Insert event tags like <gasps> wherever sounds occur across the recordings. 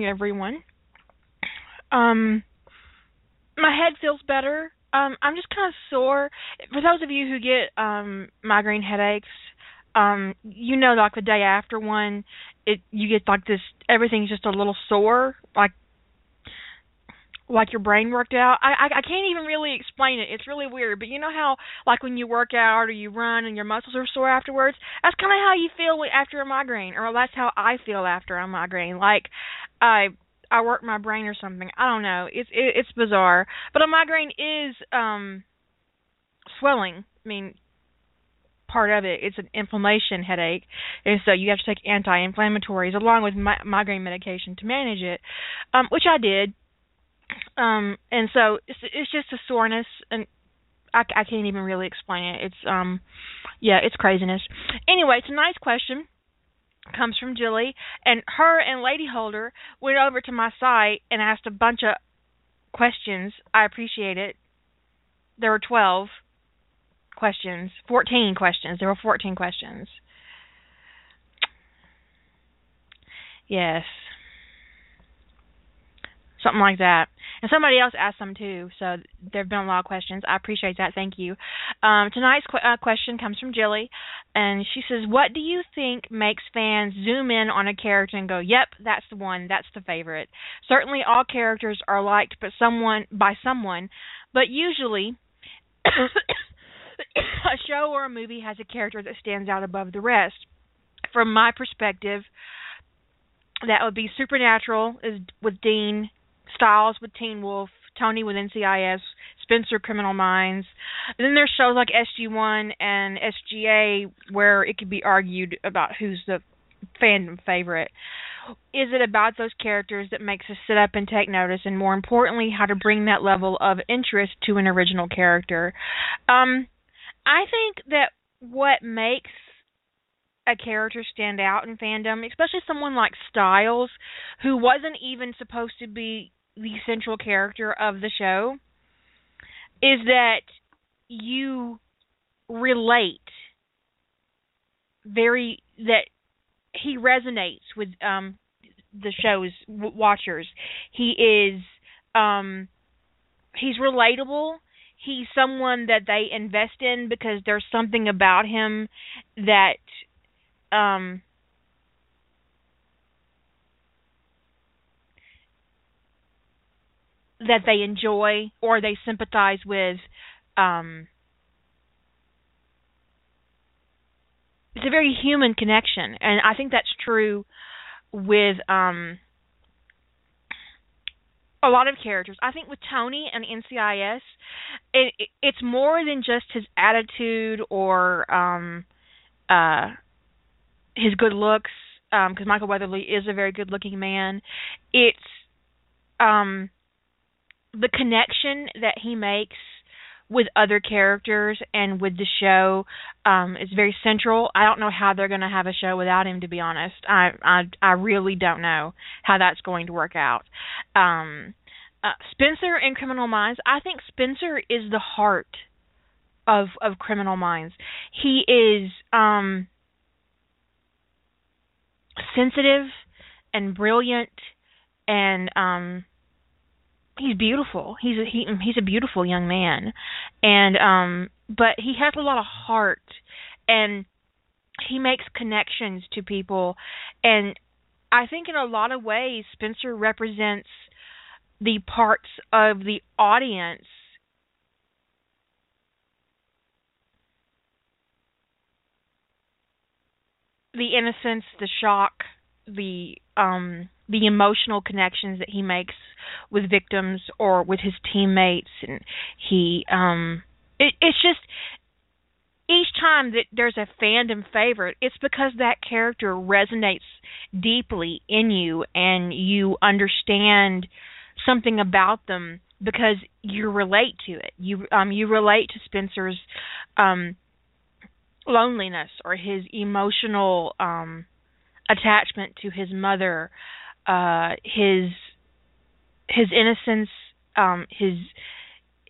everyone. Um, my head feels better. Um, I'm just kind of sore. For those of you who get um migraine headaches, um, you know, like the day after one, it you get like this. Everything's just a little sore, like like your brain worked out. I, I I can't even really explain it. It's really weird. But you know how like when you work out or you run and your muscles are sore afterwards? That's kind of how you feel after a migraine or that's how I feel after a migraine. Like I I work my brain or something. I don't know. It's it, it's bizarre. But a migraine is um swelling. I mean part of it it's an inflammation headache and so you have to take anti-inflammatories along with mi- migraine medication to manage it um which I did um, and so it's it's just a soreness, and I, I can't even really explain it. It's um, yeah, it's craziness. Anyway, tonight's question comes from Julie, and her and Lady Holder went over to my site and asked a bunch of questions. I appreciate it. There were twelve questions, fourteen questions. There were fourteen questions. Yes, something like that. And somebody else asked them too, so there have been a lot of questions. I appreciate that. Thank you. Um, tonight's qu- uh, question comes from Jilly, and she says, "What do you think makes fans zoom in on a character and go, "Yep, that's the one. That's the favorite." Certainly, all characters are liked, but someone by someone, but usually. <coughs> a show or a movie has a character that stands out above the rest. From my perspective, that would be Supernatural is with Dean Stiles with Teen Wolf, Tony with NCIS, Spencer Criminal Minds. And then there's shows like SG1 and SGA where it could be argued about who's the fandom favorite. Is it about those characters that makes us sit up and take notice, and more importantly, how to bring that level of interest to an original character? Um, I think that what makes a character stand out in fandom, especially someone like Stiles, who wasn't even supposed to be the central character of the show is that you relate very that he resonates with um the show's watchers. He is um he's relatable. He's someone that they invest in because there's something about him that um that they enjoy or they sympathize with um it's a very human connection. And i think that's true with um a lot of characters. I think with tony and ncis it, it it's more than just his attitude or um uh his good looks um because michael weatherly is a very good looking man. It's um the connection that he makes with other characters and with the show um is very central. I don't know how they're going to have a show without him to be honest. I I I really don't know how that's going to work out. Um uh, Spencer in Criminal Minds, I think Spencer is the heart of of Criminal Minds. He is um sensitive and brilliant and um he's beautiful. He's a, he he's a beautiful young man, and um, but he has a lot of heart, and he makes connections to people, and I think in a lot of ways Spencer represents the parts of the audience the innocence, the shock, the um the emotional connections that he makes with victims or with his teammates. And he um it, it's just each time that there's a fandom favorite it's because that character resonates deeply in you and you understand something about them because you relate to it. You um you relate to Spencer's um loneliness or his emotional um attachment to his mother uh his his innocence um his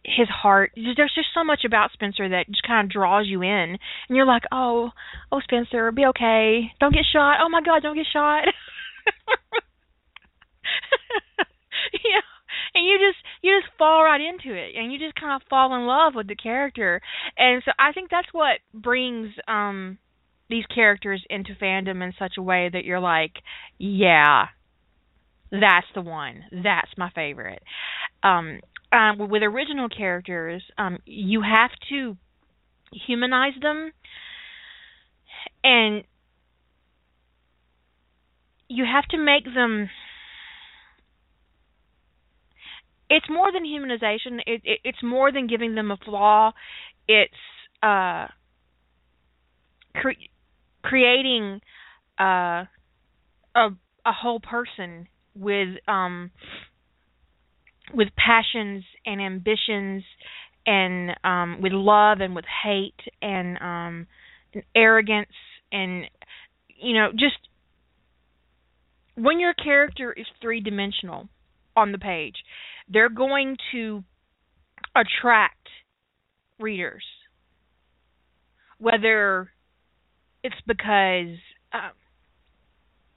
his heart. There's just so much about Spencer that just kind of draws you in. And you're like oh oh Spencer be okay. Don't get shot. Oh my god don't get shot. <laughs> Yeah and you just you just fall right into it. And you just kind of fall in love with the character. And so i think that's what brings um these characters into fandom in such a way that you're like yeah that's the one. That's my favorite. Um um with original characters um you have to humanize them and you have to make them it's more than humanization. It, it it's more than giving them a flaw. It's uh cre- creating uh a a whole person with um with passions and ambitions and um with love and with hate and um and arrogance and you know just when your character is three dimensional on the page, they're going to attract readers. Whether it's because uh,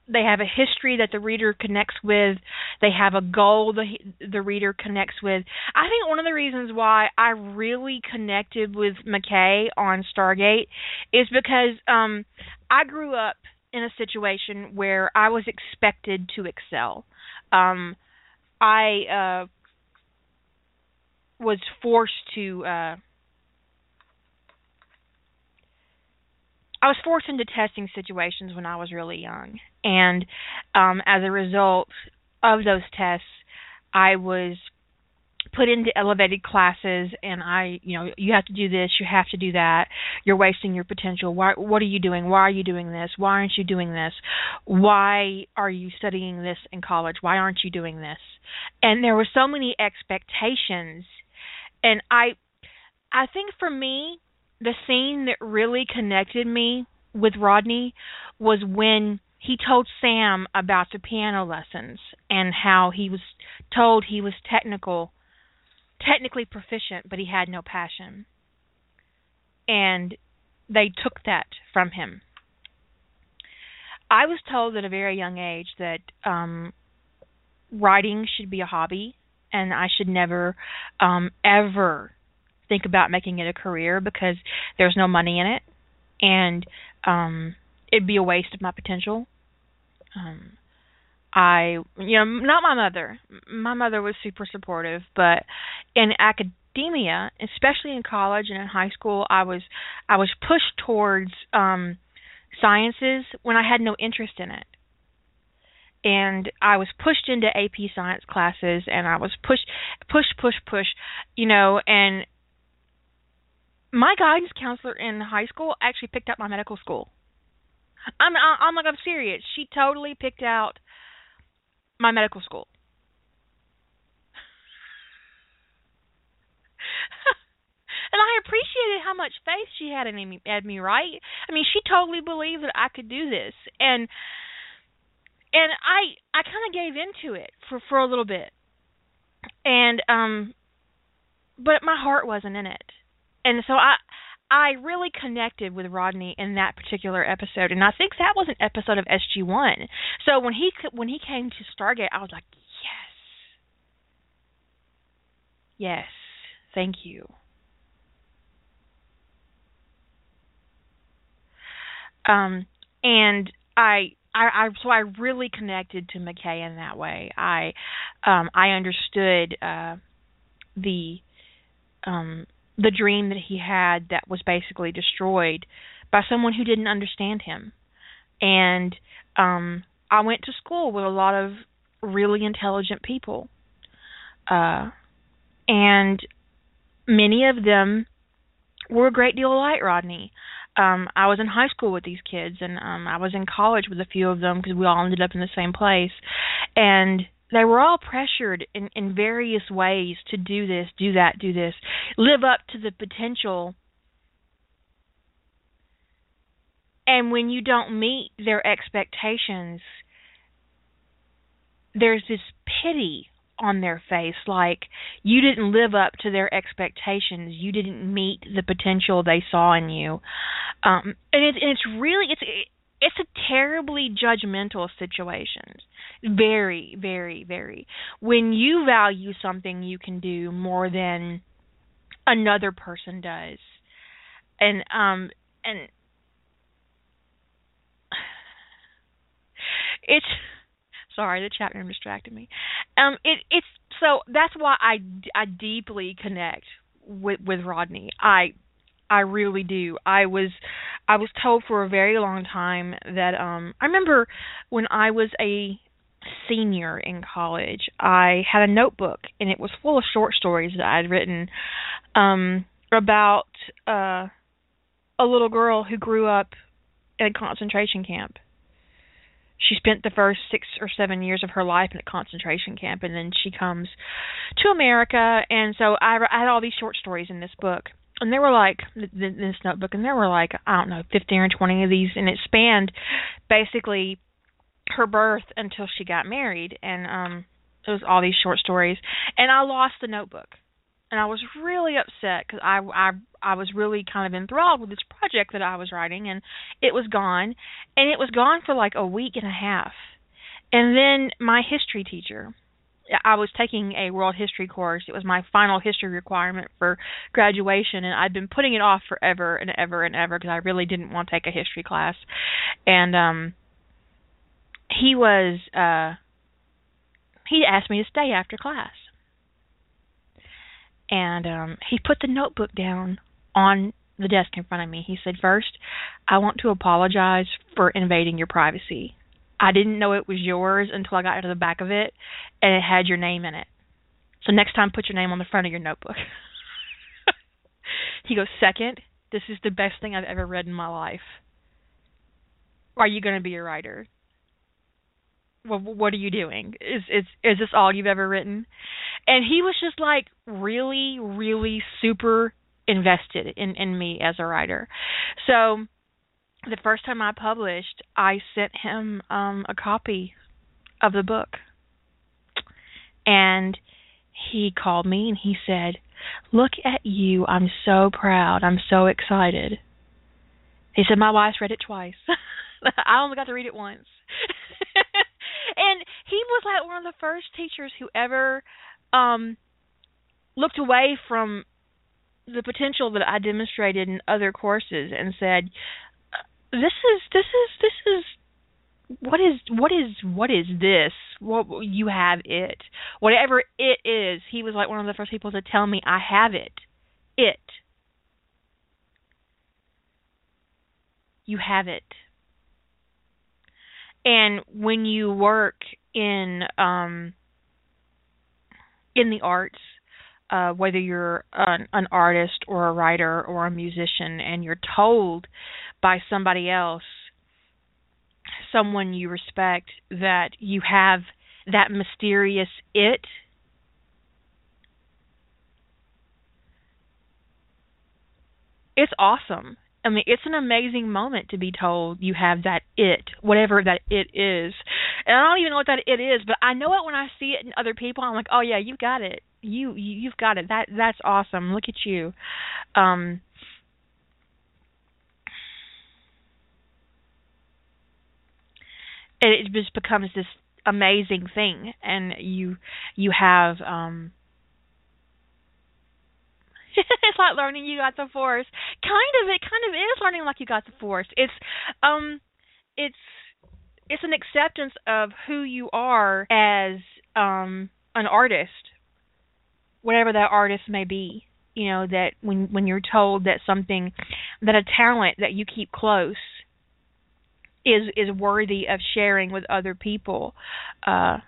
they have a history that the reader connects with, they have a goal the the reader connects with. I think one of the reasons why I really connected with McKay on Stargate is because um I grew up in a situation where I was expected to excel. Um, I uh, was forced to. Uh, I was forced into testing situations when I was really young, and um, as a result of those tests, I was put into elevated classes and I, you know, you have to do this, you have to do that. You're wasting your potential. Why what are you doing? Why are you doing this? Why aren't you doing this? Why are you studying this in college? Why aren't you doing this? And there were so many expectations and I I think for me the scene that really connected me with Rodney was when he told Sam about the piano lessons and how he was told he was technical technically proficient, but he had no passion. And they took that from him. I was told at a very young age that um writing should be a hobby and I should never um ever think about making it a career because there's no money in it and um it'd be a waste of my potential. Um I, you know, not my mother. My mother was super supportive, but in academia, especially in college and in high school, I was I was pushed towards um sciences when I had no interest in it. And I was pushed into AP science classes and I was pushed push push push, you know, and my guidance counselor in high school actually picked out my medical school. I'm I'm like I'm serious. She totally picked out my medical school. <laughs> and I appreciated how much faith she had in me, had me, right? I mean, she totally believed that I could do this, and and I I kind of gave into it for for a little bit, and um, but my heart wasn't in it, and so I I really connected with Rodney in that particular episode, and I think that was an episode of SG One. So when he when he came to Stargate, I was like, yes, yes, thank you. Um, and I I, I so I really connected to McKay in that way. I um I understood uh the um the dream that he had that was basically destroyed by someone who didn't understand him. And um I went to school with a lot of really intelligent people. Uh and many of them were a great deal like Rodney. Um I was in high school with these kids and um I was in college with a few of them because we all ended up in the same place. And they were all pressured in in various ways to do this, do that, do this, live up to the potential. And when you don't meet their expectations, there's this pity on their face like you didn't live up to their expectations you didn't meet the potential they saw in you um and, it, and it's really it's it, it's a terribly judgmental situation. Very, very, very. When you value something you can do more than another person does. And um and it's sorry the chat room distracted me um it it's so that's why i i deeply connect with with rodney i i really do. I was i was told for a very long time that um i remember when i was a senior in college i had a notebook and it was full of short stories that i'd written um about uh a little girl who grew up in a concentration camp. She spent the first six or seven years of her life in a concentration camp and then she comes to america. And so i, I had all these short stories in this book and there were like this notebook and there were like i don't know 15 or 20 of these and it spanned basically her birth until she got married and um it was all these short stories and i lost the notebook and I was really upset because I, I I was really kind of enthralled with this project that I was writing, and it was gone, and it was gone for like a week and a half, and then my history teacher. I was taking a world history course. It was my final history requirement for graduation, and I'd been putting it off forever and ever and ever because I really didn't want to take a history class. And um he was uh he asked me to stay after class and um he put the notebook down on the desk in front of me. He said, "First, I want to apologize for invading your privacy. I didn't know it was yours until I got to the back of it and it had your name in it. So next time put your name on the front of your notebook." <laughs> he goes, Second, this is the best thing I've ever read in my life. Are you going to be a writer?" Well, what are you doing? Is is is this all you've ever written? and he was just like really really super invested in in me as a writer so the first time i published i sent him um a copy of the book. And he called me and he said look at you. I'm so proud. I'm so excited. He said my wife's read it twice. <laughs> I only got to read it once. <laughs> And he was like one of the first teachers who ever um, looked away from the potential that I demonstrated in other courses and said, "This is this is this is what is what is what is this? What you have it, whatever it is." He was like one of the first people to tell me, "I have it, it." You have it. And when you work in um in the arts, uh, whether you're an, an artist or a writer or a musician, and you're told by somebody else, someone you respect, that you have that mysterious it. It's awesome. I mean, it's an amazing moment to be told you have that it, whatever that it is. And I don't even know what that it is, but I know it when I see it in other people. I'm like, oh yeah, you got it. You, you you've got it. That that's awesome. Look at you. Um, it, it just becomes this amazing thing, and you you have um <laughs> it's like learning you got the force. Kind of, it kind of is learning like you got the force. It's um, it's it's an acceptance of who you are as um an artist, whatever that artist may be. You know that when when you're told that something, that a talent that you keep close is is worthy of sharing with other people. Uh,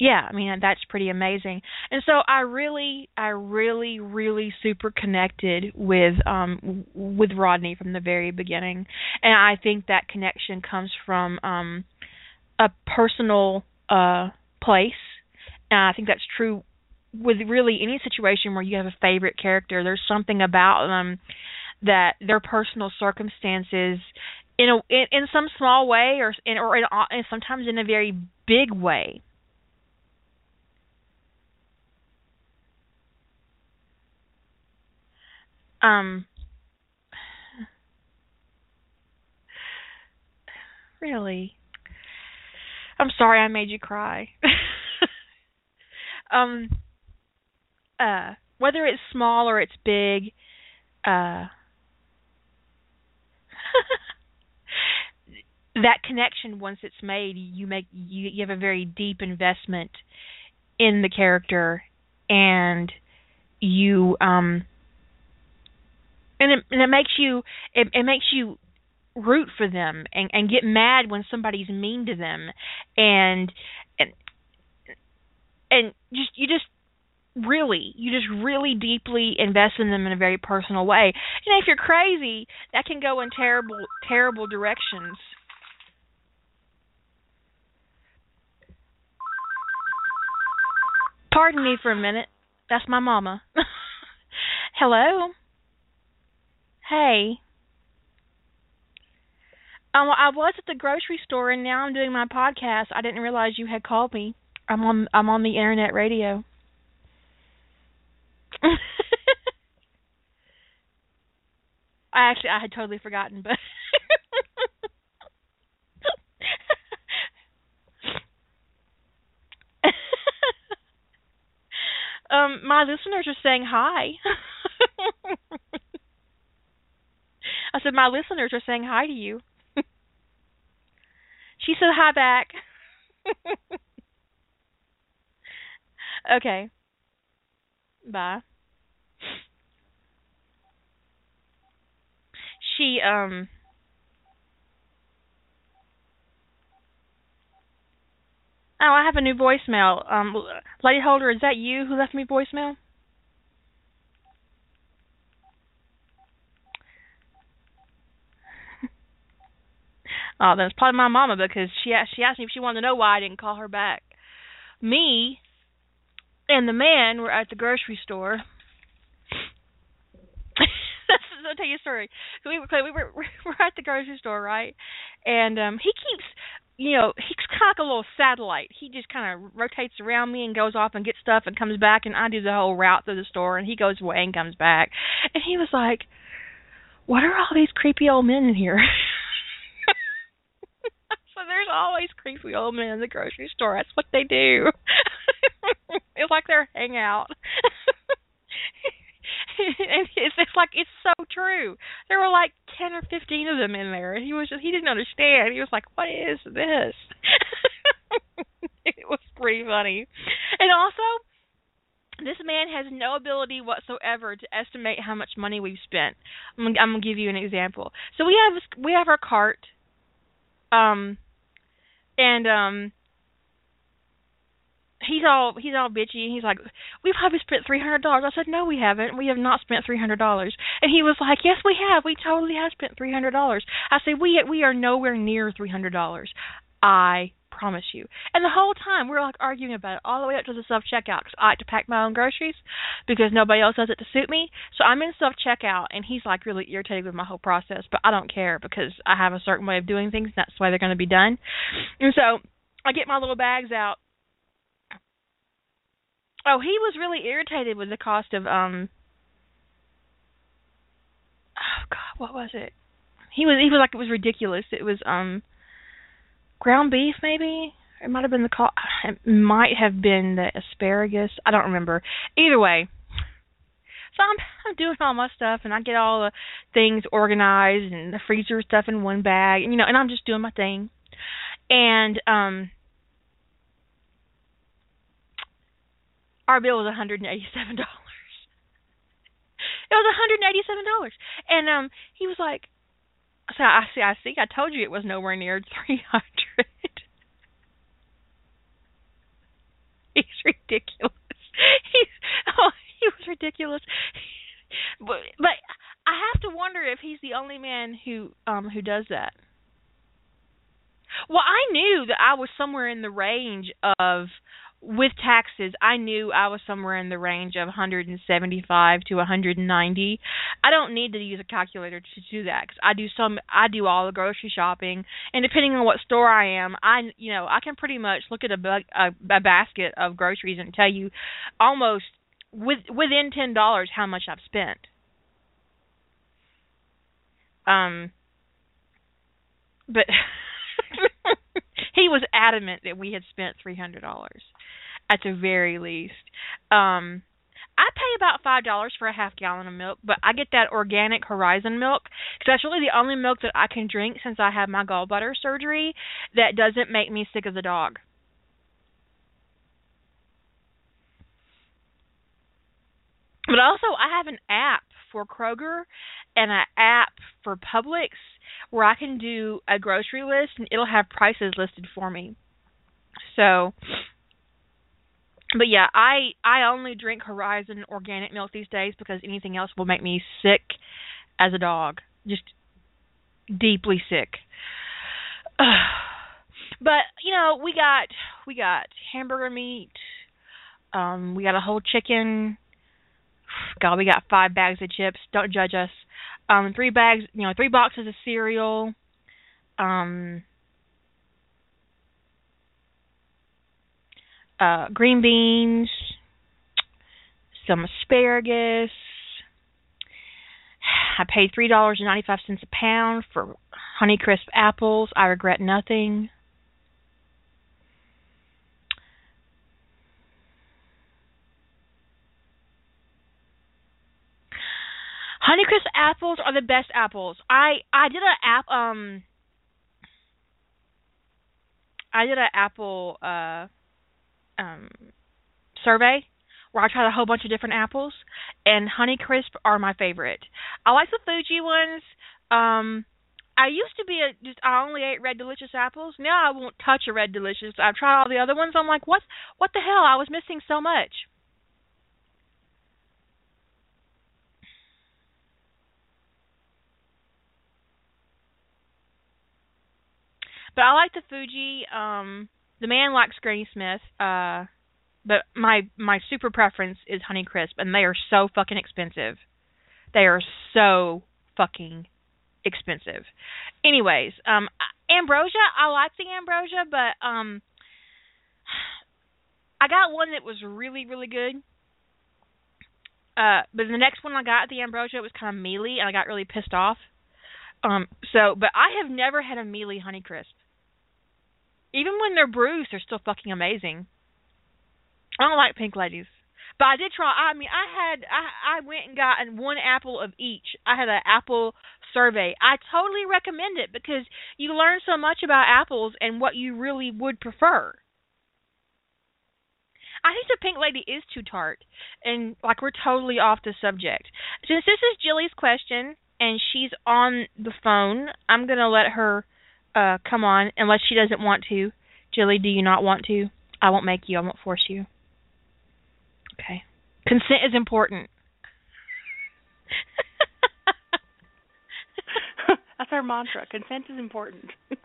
yeah, I mean that's pretty amazing. And so I really I really really super connected with um with Rodney from the very beginning. And I think that connection comes from um a personal uh place. And I think that's true with really any situation where you have a favorite character. There's something about them that their personal circumstances in a in, in some small way or in or in, sometimes in a very big way um <sighs> really. I'm sorry I made you cry. <laughs> um uh whether it's small or it's big, uh <laughs> that connection once it's made, you make you you have a very deep investment in the character and you um and it, and it makes you it, it makes you root for them and and get mad when somebody's mean to them. And and and just you just really you just really deeply invest in them in a very personal way. Know if you're crazy that can go in terrible terrible directions. Pardon me for a minute. That's my mama. <laughs> Hello? Hey. Um, I was at the grocery store and now I'm doing my podcast. I didn't realize you had called me. I'm on I'm on the internet radio. <laughs> I actually I had totally forgotten, but <laughs> um my listeners are saying hi. <laughs> I said my listeners are saying hi to you. She said hi back. Okay. Bye. She um Oh, I have a new voicemail. Um Lady Holder, is that you who left me voicemail? <laughs> Oh, then it's probably my mama because she asked, she asked me if she wanted to know why I didn't call her back. Me and the man were at the grocery store. <laughs> I'll tell you a story. We were we were <laughs> we're at the grocery store, right? And um he keeps you know, he's kind of like a little satellite. He just kind of rotates around me and goes off and gets stuff and comes back, and I do the whole route through the store, and he goes away and comes back. And he was like, "What are all these creepy old men in here?" <laughs> So there's always creepy old men in the grocery store. That's what they do. <laughs> it's like their hangout. <laughs> and it's, it's like it's so true. There were like ten or fifteen of them in there, and he was just he didn't understand. He was like, "What is this?" <laughs> it was pretty funny, and also this man has no ability whatsoever to estimate how much money we've spent. I'm I'm gonna give you an example. So we have we have our cart. Um, and um he's all he's all bitchy and he's like we've probably spent three hundred dollars. I said no we haven't. We have not spent three hundred dollars. And he was like yes we have. We totally have spent three hundred dollars. I said we we are nowhere near three hundred dollars. I promise you. And the whole time we we're like arguing about it all the way up to the self checkout because i like to pack my own groceries because nobody else does it to suit me. So i'm in self checkout and he's like really irritated with my whole process but i don't care because i have a certain way of doing things and that's the way they're going to be done. And so i get my little bags out Oh, he was really irritated with the cost of um Oh god, what was it? He was he was like it was ridiculous. It was um ground beef maybe? It might have been the cost it might have been the asparagus. I don't remember. Either way. So I'm I'm doing all my stuff and I get all the things organized and the freezer stuff in one bag and you know and I'm just doing my thing. And um our bill was $187. it was $187. And um he was like so I see I see I told you it was nowhere near 300. <laughs> He's ridiculous. <laughs> He's oh, he was ridiculous. But but I have to wonder if he's the only man who um who does that. Well, I knew that I was somewhere in the range of with taxes, I knew I was somewhere in the range of 175 to 190. I don't need to use a calculator to do that because I do some. I do all the grocery shopping, and depending on what store I am, I you know I can pretty much look at a, a, a basket of groceries and tell you almost with within ten dollars how much I've spent. Um, but <laughs> he was adamant that we had spent three hundred dollars at the very least. Um I pay about five dollars for a half gallon of milk, but I get that organic Horizon milk because that's really the only milk that I can drink since I had my gallbladder surgery that doesn't make me sick as a dog. But also, I have an app for Kroger and an app for Publix where I can do a grocery list and it'll have prices listed for me. So, but yeah, I I only drink Horizon organic milk these days because anything else will make me sick as a dog, just deeply sick. <sighs> but you know, we got we got hamburger meat, um, we got a whole chicken. <sighs> God, we got five bags of chips. Don't judge us. Um, three bags, you know, three boxes of cereal. Um, uh, green beans, some asparagus. <sighs> I paid three dollars and ninety five cents a pound for Honeycrisp apples. I regret nothing. Honeycrisp apples are the best apples. I I did a app um I did an apple uh um survey where I tried a whole bunch of different apples and Honeycrisp are my favorite. I like the Fuji ones. Um I used to be a just I only ate red delicious apples. Now I won't touch a red delicious. I've tried all the other ones. I'm like, what what the hell? I was missing so much. But I like the Fuji. Um the man likes Granny Smith. Uh but my my super preference is Honeycrisp, and they are so fucking expensive. They are so fucking expensive. Anyways, um, ambrosia, I like the ambrosia, but um, I got one that was really really good. Uh, but the next one I got the ambrosia was kind of mealy, and I got really pissed off. Um, so, but I have never had a mealy Honeycrisp. Even when they're bruised, they're still fucking amazing. I don't like pink ladies. But I did try. I mean, I had I I went and got one apple of each. I had an apple survey. I totally recommend it because you learn so much about apples and what you really would prefer. I think the pink lady is too tart, and like we're totally off the subject. Since this is Jilly's question and she's on the phone, I'm gonna let her uh come on unless she doesn't want to. Jilly, do you not want to? I won't make you. I won't force you. Okay. Consent is important. <laughs> That's our mantra. Consent is important. <laughs> it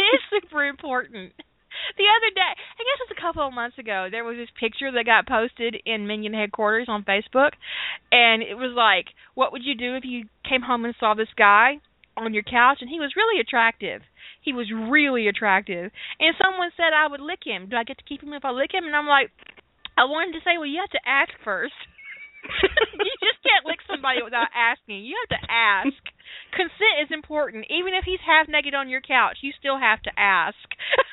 is super important. The other day, I guess it was a couple of months ago, there was this picture that got posted in Minion headquarters on Facebook, and it was like, "What would you do if you came home and saw this guy on your couch and he was really attractive?" He was really attractive. And someone said I would lick him. Do I get to keep him if I lick him? And I'm like, I wanted to say, well, you have to ask first. <laughs> you just can't lick somebody without asking. You have to ask. Consent is important. Even if he's half naked on your couch, you still have to ask. <laughs>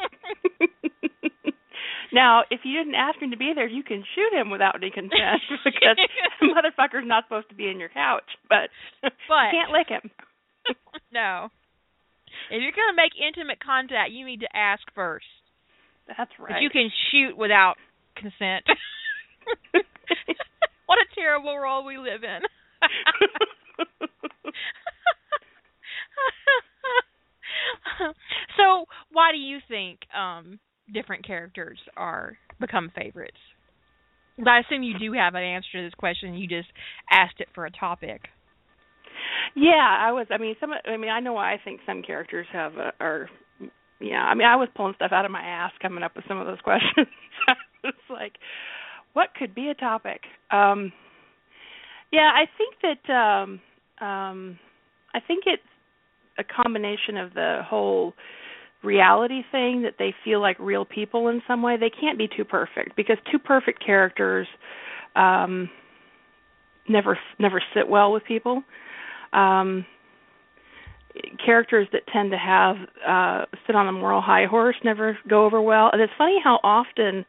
<laughs> now, if you didn't ask him to be there, you can shoot him without any consent <laughs> because the motherfucker's not supposed to be in your couch. But, but you can't lick him. <laughs> no. If you're going to make intimate contact, you need to ask first. That's right. But you can shoot without consent. what a terrible world we live in. <laughs> so, why do you think um different characters are become favorites? I assume you do have an answer to this question. You just asked it for a topic. Yeah, I was. I mean, some. I mean, I know why I think some characters have uh, are. Yeah, I mean, I was pulling stuff out of my ass coming up with some of those <laughs> questions. it's like, what could be a topic? Um, yeah, I think that. um um I think it's a combination of the whole reality thing that they feel like real people in some way. They can't be too perfect because too perfect characters um never never sit well with people. Um, characters that tend to have uh sit on a moral high horse never go over well. And it's funny how often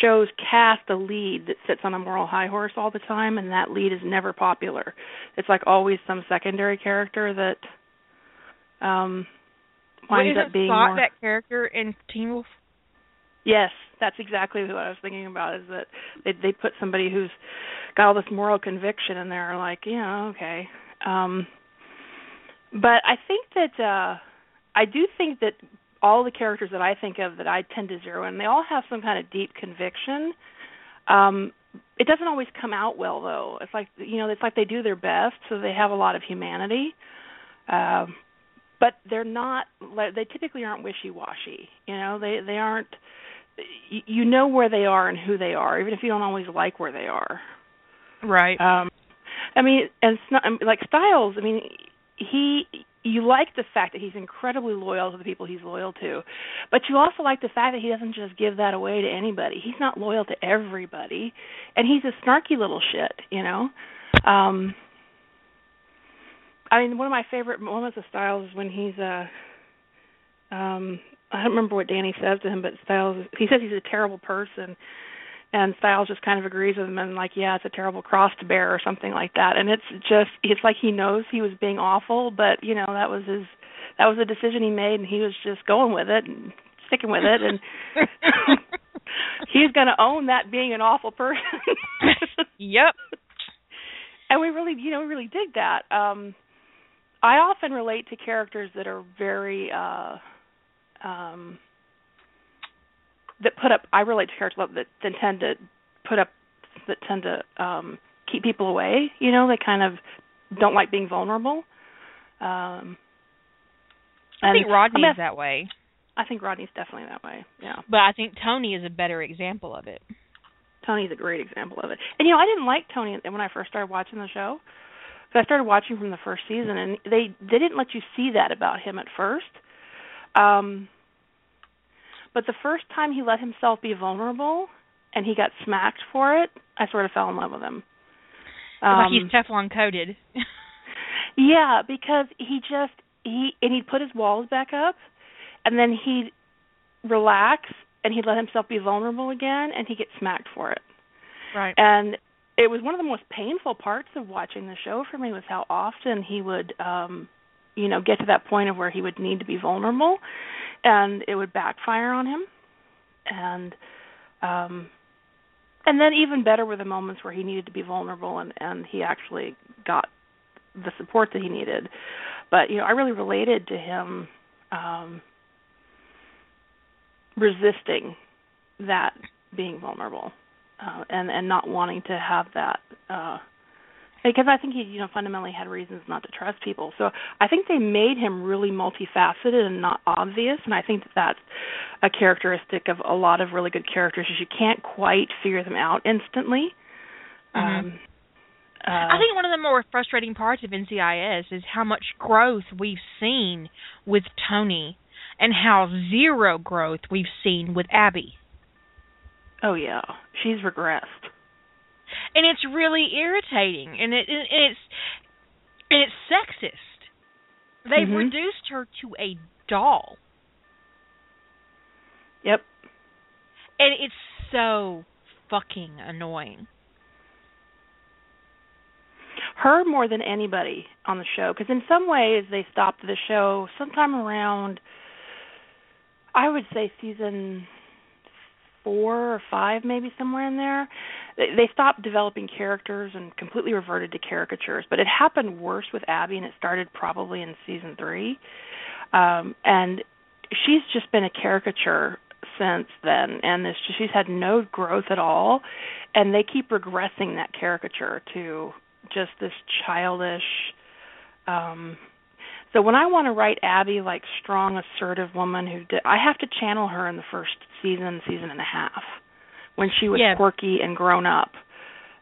shows cast a lead that sits on a moral high horse all the time and that lead is never popular. It's like always some secondary character that um winds up being Spot more that character in Teen Wolf? Yes, that's exactly what I was thinking about. Is that they they put somebody who's got all this moral conviction in there, like yeah, okay. Um, but I think that uh I do think that all the characters that I think of that I tend to zero in, they all have some kind of deep conviction. Um, it doesn't always come out well though. It's like you know, it's like they do their best, so they have a lot of humanity. Um, but they're not. They typically aren't wishy-washy. You know, they they aren't. You know where they are and who they are, even if you don't always like where they are. Right. Um, I mean, and it's not like Stiles I mean, he you like the fact that he's incredibly loyal to the people he's loyal to, but you also like the fact that he doesn't just give that away to anybody. He's not loyal to everybody, and he's a snarky little shit, you know. Um I mean, one of my favorite moments of Stiles is when he's uh um I don't remember what Danny says to him, but Stiles he says he's a terrible person and Stiles just kind of agrees with him and like, yeah, it's a terrible cross to bear or something like that. And it's just it's like he knows he was being awful, but you know, that was his that was a decision he made and he was just going with it and sticking with it and <laughs> he's going to own that being an awful person. <laughs> yep. <laughs> And we really, you know, we really dig that. Um I often relate to characters that are very uh um that put up I relate to characters that, that tend to put up that tend to um keep people away, you know, they kind of don't like being vulnerable. Um I think Rodney I mean, is that way. I think Rodney's definitely that way. Yeah. But I think Tony is a better example of it. Tony's a great example of it. And you know, I didn't like Tony when I first started watching the show. Because I started watching from the first season, and they they didn't let you see that about him at first. Um, but the first time he let himself be vulnerable, and he got smacked for it, I sort of fell in love with him. Um, like he's Teflon coated. <laughs> yeah, because he just he and he'd put his walls back up, and then he'd relax and he'd let himself be vulnerable again, and he'd get smacked for it. Right. And it was one of the most painful parts of watching the show for me was how often he would um you know get to that point of where he would need to be vulnerable and it would backfire on him. And um and then even better were the moments where he needed to be vulnerable and and he actually got the support that he needed. But you know I really related to him um resisting that being vulnerable uh, and and not wanting to have that uh because I think he you know fundamentally had reasons not to trust people. So I think they made him really multifaceted and not obvious, and I think that that's a characteristic of a lot of really good characters is you can't quite figure them out instantly. Mm-hmm. Um, uh, I think one of the more frustrating parts of NCIS is how much growth we've seen with Tony and how zero growth we've seen with Abby. Oh yeah, she's regressed. And it's really irritating, and it and it's and it's sexist. They've Mhm. reduced her to a doll, Yep. and it's so fucking annoying. Her more than anybody on the show because in some ways they stopped the show sometime around I would say season four or five, maybe somewhere in there. They, they stopped developing characters and completely reverted to caricatures. But it happened worse with Abby, and it started probably in season three. Um, and she's just been a caricature since then, and this, she's had no growth at all. And they keep regressing that caricature to just this childish. Um, so when I want to write Abby like strong, assertive woman who did, I have to channel her in the first season, season and a half, when she was Yeah. quirky and grown up,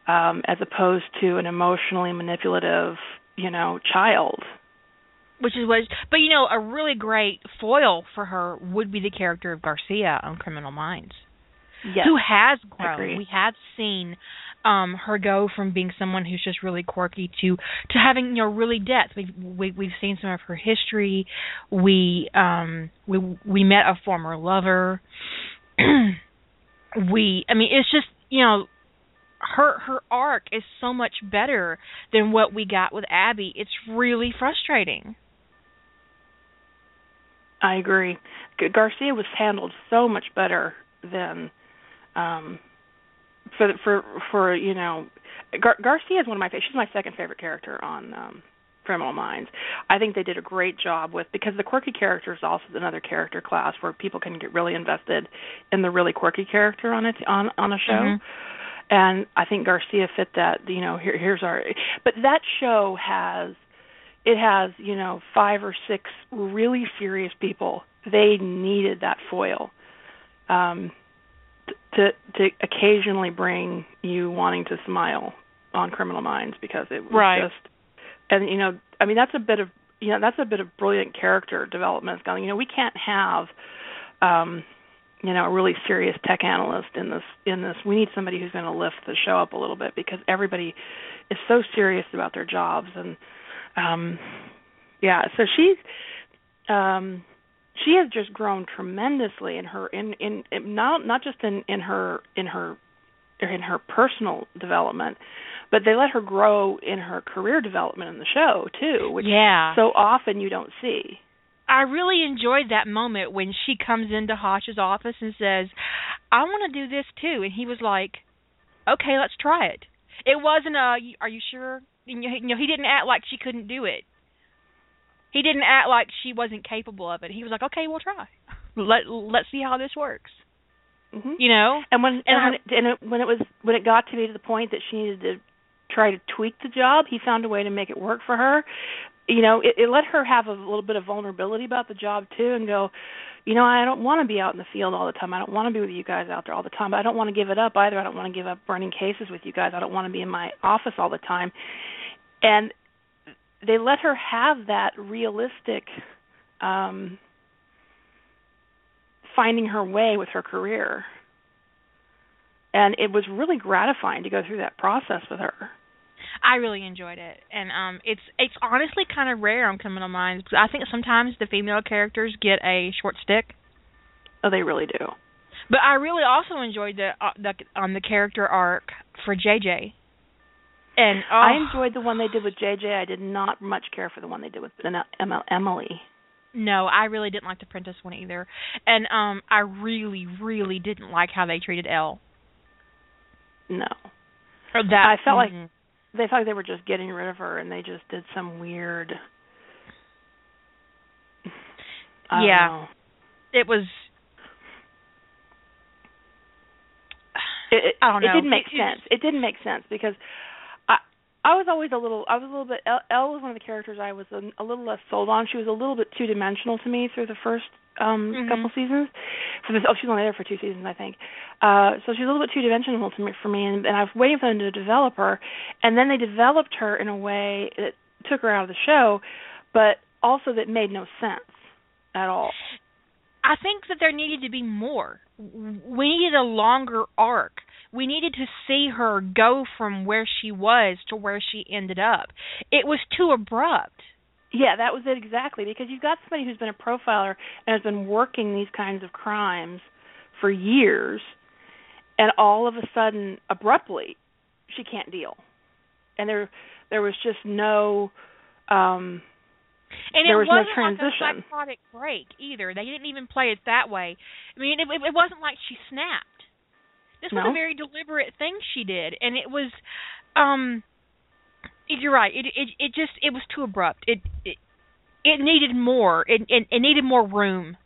um, as opposed to an emotionally manipulative, you know, child. Which is what, but you know, a really great foil for her would be the character of Garcia on Criminal Minds, Yes. who has grown. We have seen um her go from being someone who's just really quirky to to having you know really depth. We've we, we've seen some of her history. We um we we met a former lover. <clears throat> We i mean it's just you know her her arc is so much better than what we got with abby. It's really frustrating. I agree. Garcia was handled so much better than um for for for you know Gar- Garcia is one of my favorite. she's my second favorite character on um Criminal Minds. I think they did a great job with because the quirky character is also another character class where people can get really invested in the really quirky character on it on on a show. Mhm. And I think Garcia fit that. You know, here here's our. But that show has it has you know five or six really serious people they needed that foil um to to occasionally bring you wanting to smile on criminal minds because it was Right. just and you know i mean that's a bit of you know that's a bit of brilliant character development going you know we can't have um you know a really serious tech analyst in this in this we need somebody who's going to lift the show up a little bit because everybody is so serious about their jobs and um yeah so she's um she has just grown tremendously in her in in, in not not just in in her in her in her personal development but they let her grow in her career development in the show too which yeah so often you don't see I really enjoyed that moment when she comes into Hotch's office and says, "I want to do this too," and he was like, "Okay, let's try it." It wasn't a, "Are you sure?" You know, he didn't act like she couldn't do it. He didn't act like she wasn't capable of it. He was like, "Okay, we'll try. Let let's see how this works." hmm You know? and when and And when it, and it, when it was when it got to be to the point that she needed to try to tweak the job, he found a way to make it work for her. You know, it, it let her have a little bit of vulnerability about the job too, and go, you know, I don't want to be out in the field all the time. I don't want to be with you guys out there all the time. But I don't want to give it up either. I don't want to give up running cases with you guys. I don't want to be in my office all the time. And they let her have that realistic um finding her way with her career and it was really gratifying to go through that process with her. I really enjoyed it, and um, it's it's honestly kind of rare on Criminal Minds because I think sometimes the female characters get a short stick. Oh, they really do. But I really also enjoyed the uh, the um the character arc for JJ. And oh, I enjoyed the one they did with JJ. I did not much care for the one they did with Em- Emily. no, I really didn't like the Prentiss one either. And um I really really didn't like how they treated Elle. No, Or that I felt like- mhm. they like they were just getting rid of her, and they just did some weird. I Yeah. it was It, it, I don't know. It didn't make it- sense. It didn't make sense because I was always a little I was a little bit Elle, Elle was one of the characters I was a, a little less sold on. She was a little bit two dimensional to me through the first um Mhm. couple seasons. For this oh she was only there for two seasons I think. Uh so she was a little bit two dimensional to me for me and, and I was waiting for them to develop her and then they developed her in a way that took her out of the show but also that made no sense at all. I think that there needed to be more. We needed a longer arc. We needed to see her go from where she was to where she ended up. It was too abrupt. Yeah, that was it exactly. Because you've got somebody who's been a profiler and has been working these kinds of crimes for years, and all of a sudden, abruptly, she can't deal. And there, there was just no. um And There it was no wasn't transition. like a psychotic break either. They didn't even play it that way. I mean, it, it wasn't like she snapped. This was a very deliberate thing she did, and it was. um You're right. It it it just it was too abrupt. It it, it needed more. It, it it needed more room.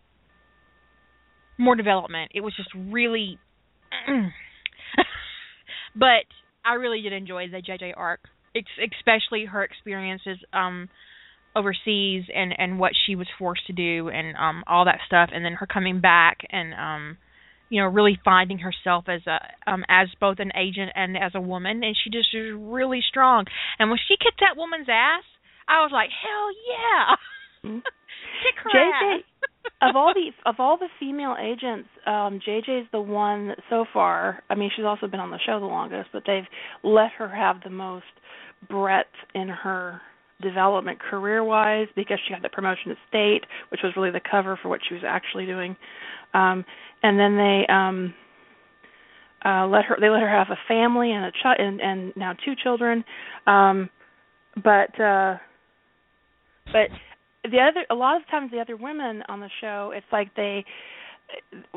More development. It was just really. <clears throat> but I really did enjoy the JJ arc, ex- especially her experiences um overseas and and what she was forced to do and um all that stuff and then her coming back and um you know really finding herself as a um as both an agent and as a woman and she just is really strong and when she kicked that woman's ass I was like hell yeah Mhm. <laughs> kick her JJ ass of all <laughs> the of all the female agents, um JJ's the one that so far. I mean, she's also been on the show the longest, but they've let her have the most breadth in her development career wise because she got the promotion to state, which was really the cover for what she was actually doing. Um and then they um uh let her they let her have a family and a child and, and now two children. Um but uh but the other a lot of times the other women on the show it's like they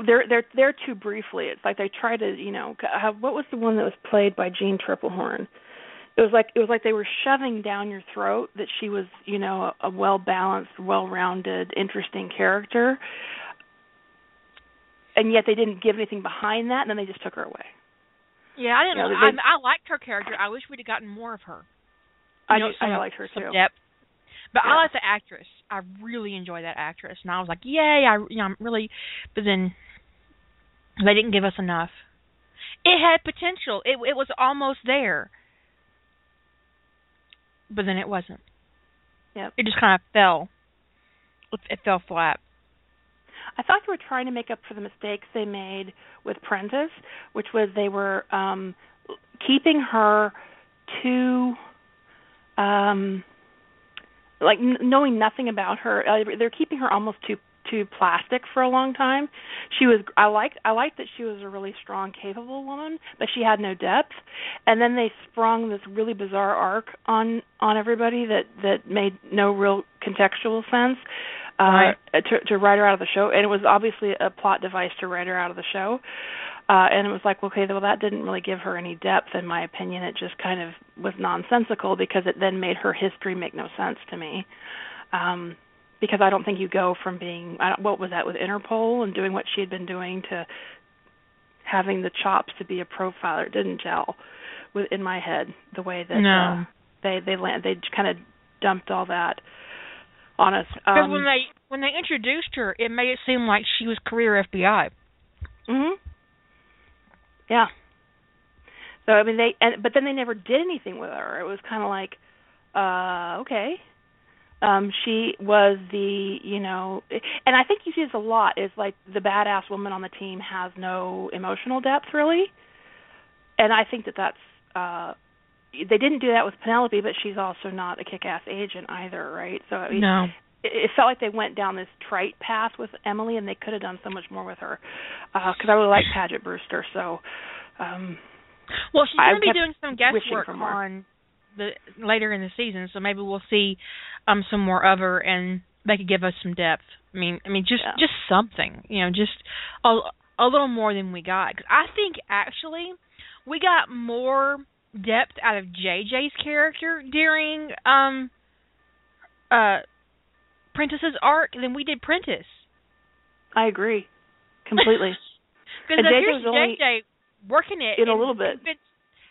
they're they're there too briefly it's like they try to you know have, what was the one that was played by Jeanne Tripplehorn it was like it was like they were shoving down your throat that she was you know a, a well balanced well rounded interesting character and yet they didn't give anything behind that and then they just took her away yeah i didn't You know, I, they- I liked her character i wish we'd have gotten more of her I You know, do, I liked her too depth. But Yeah. I like the actress. I really enjoy that actress, and I was like, "Yay!" I, you know, I'm really. But then they didn't give us enough. It had potential. It it was almost there, but then it wasn't. Yep. It just kind of fell. It, it fell flat. I thought they were trying to make up for the mistakes they made with Prentiss, which was they were um keeping her too um like n- knowing nothing about her. Uh, they're keeping her almost too too plastic for a long time. She was I liked I liked that she was a really strong, capable woman, but she had no depth. And then they sprung this really bizarre arc on on everybody that that made no real contextual sense uh Right. to to write her out of the show and it was obviously a plot device to write her out of the show uh and it was like okay well that didn't really give her any depth in my opinion it just kind of was nonsensical because it then made her history make no sense to me um because I don't think you go from being I don't, what was that with Interpol and doing what she had been doing to having the chops to be a profiler it didn't gel with in my head the way that No. uh, they they land they kind of dumped all that on us Because um when they when they introduced her, it made it seem like she was career FBI. Mhm. Yeah. So I mean they and but then they never did anything with her. It was kind of like uh okay. Um she was the, you know, and I think you see this a lot is like the badass woman on the team has no emotional depth really. And I think that that's uh they didn't do that with Penelope, but she's also not a kick-ass agent either, right? So I mean, No. it, felt like they went down this trite path with Emily, and they could have done so much more with her. Because I really like Paget Brewster, so um Well, she's going to be doing some guest work on the later in the season, so maybe we'll see um some more of her, and they could give us some depth. I mean, I mean, just Yeah. just something, you know, just a a little more than we got. 'Cause I think actually we got more depth out of JJ's character during um uh Prentiss's arc than we did Prentiss. I agree completely. <laughs> Because JJ only JJ working it in a little bit.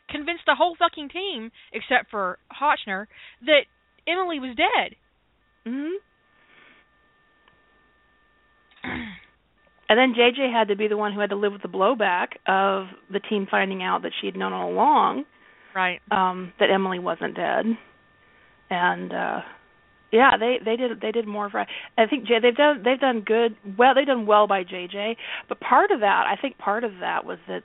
Convinced, the whole fucking team, except for Hotchner, that Emily was dead. hmm <clears throat> And then JJ had to be the one who had to live with the blowback of the team finding out that she had known all along Right. um that Emily wasn't dead. And uh yeah, they they did they did more for I think J, they've done they've done good well they've done well by JJ, but part of that I think part of that was that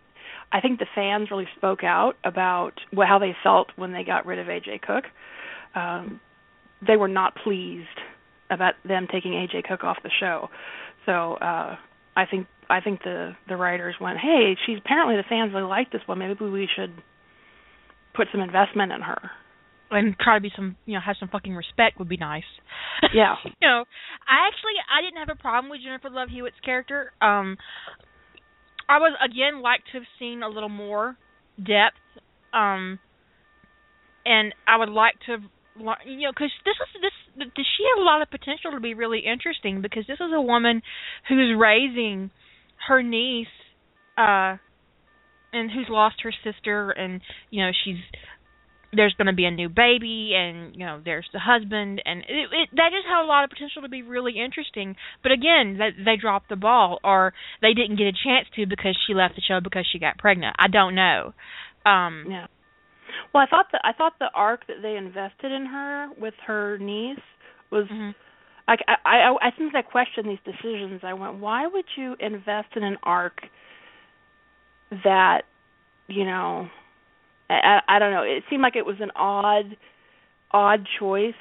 I think the fans really spoke out about what, how they felt when they got rid of AJ Cook. Um they were not pleased about them taking AJ Cook off the show. So uh I think I think the the writers went, "Hey, she's apparently the fans really like this one. Maybe we should put some investment in her." And try to be some, you know, have some fucking respect would be nice. Yeah. <laughs> you know, I actually I didn't have a problem with Jennifer Love Hewitt's character. Um, I was again like to have seen a little more depth. Um, and I would like to, you know, because this is this she had a lot of potential to be really interesting because this is a woman who's raising her niece, uh, and who's lost her sister, and you know she's there's going to be a new baby and you know there's the husband and it, it that just had a lot of potential to be really interesting but again they, they dropped the ball or they didn't get a chance to because she left the show because she got pregnant i don't know um Yeah. Well, I thought that I thought the arc that they invested in her with her niece was mhm. like I, I I think I questioned these decisions. I went, why would you invest in an arc that you know I, I don't know. It seemed like it was an odd odd choice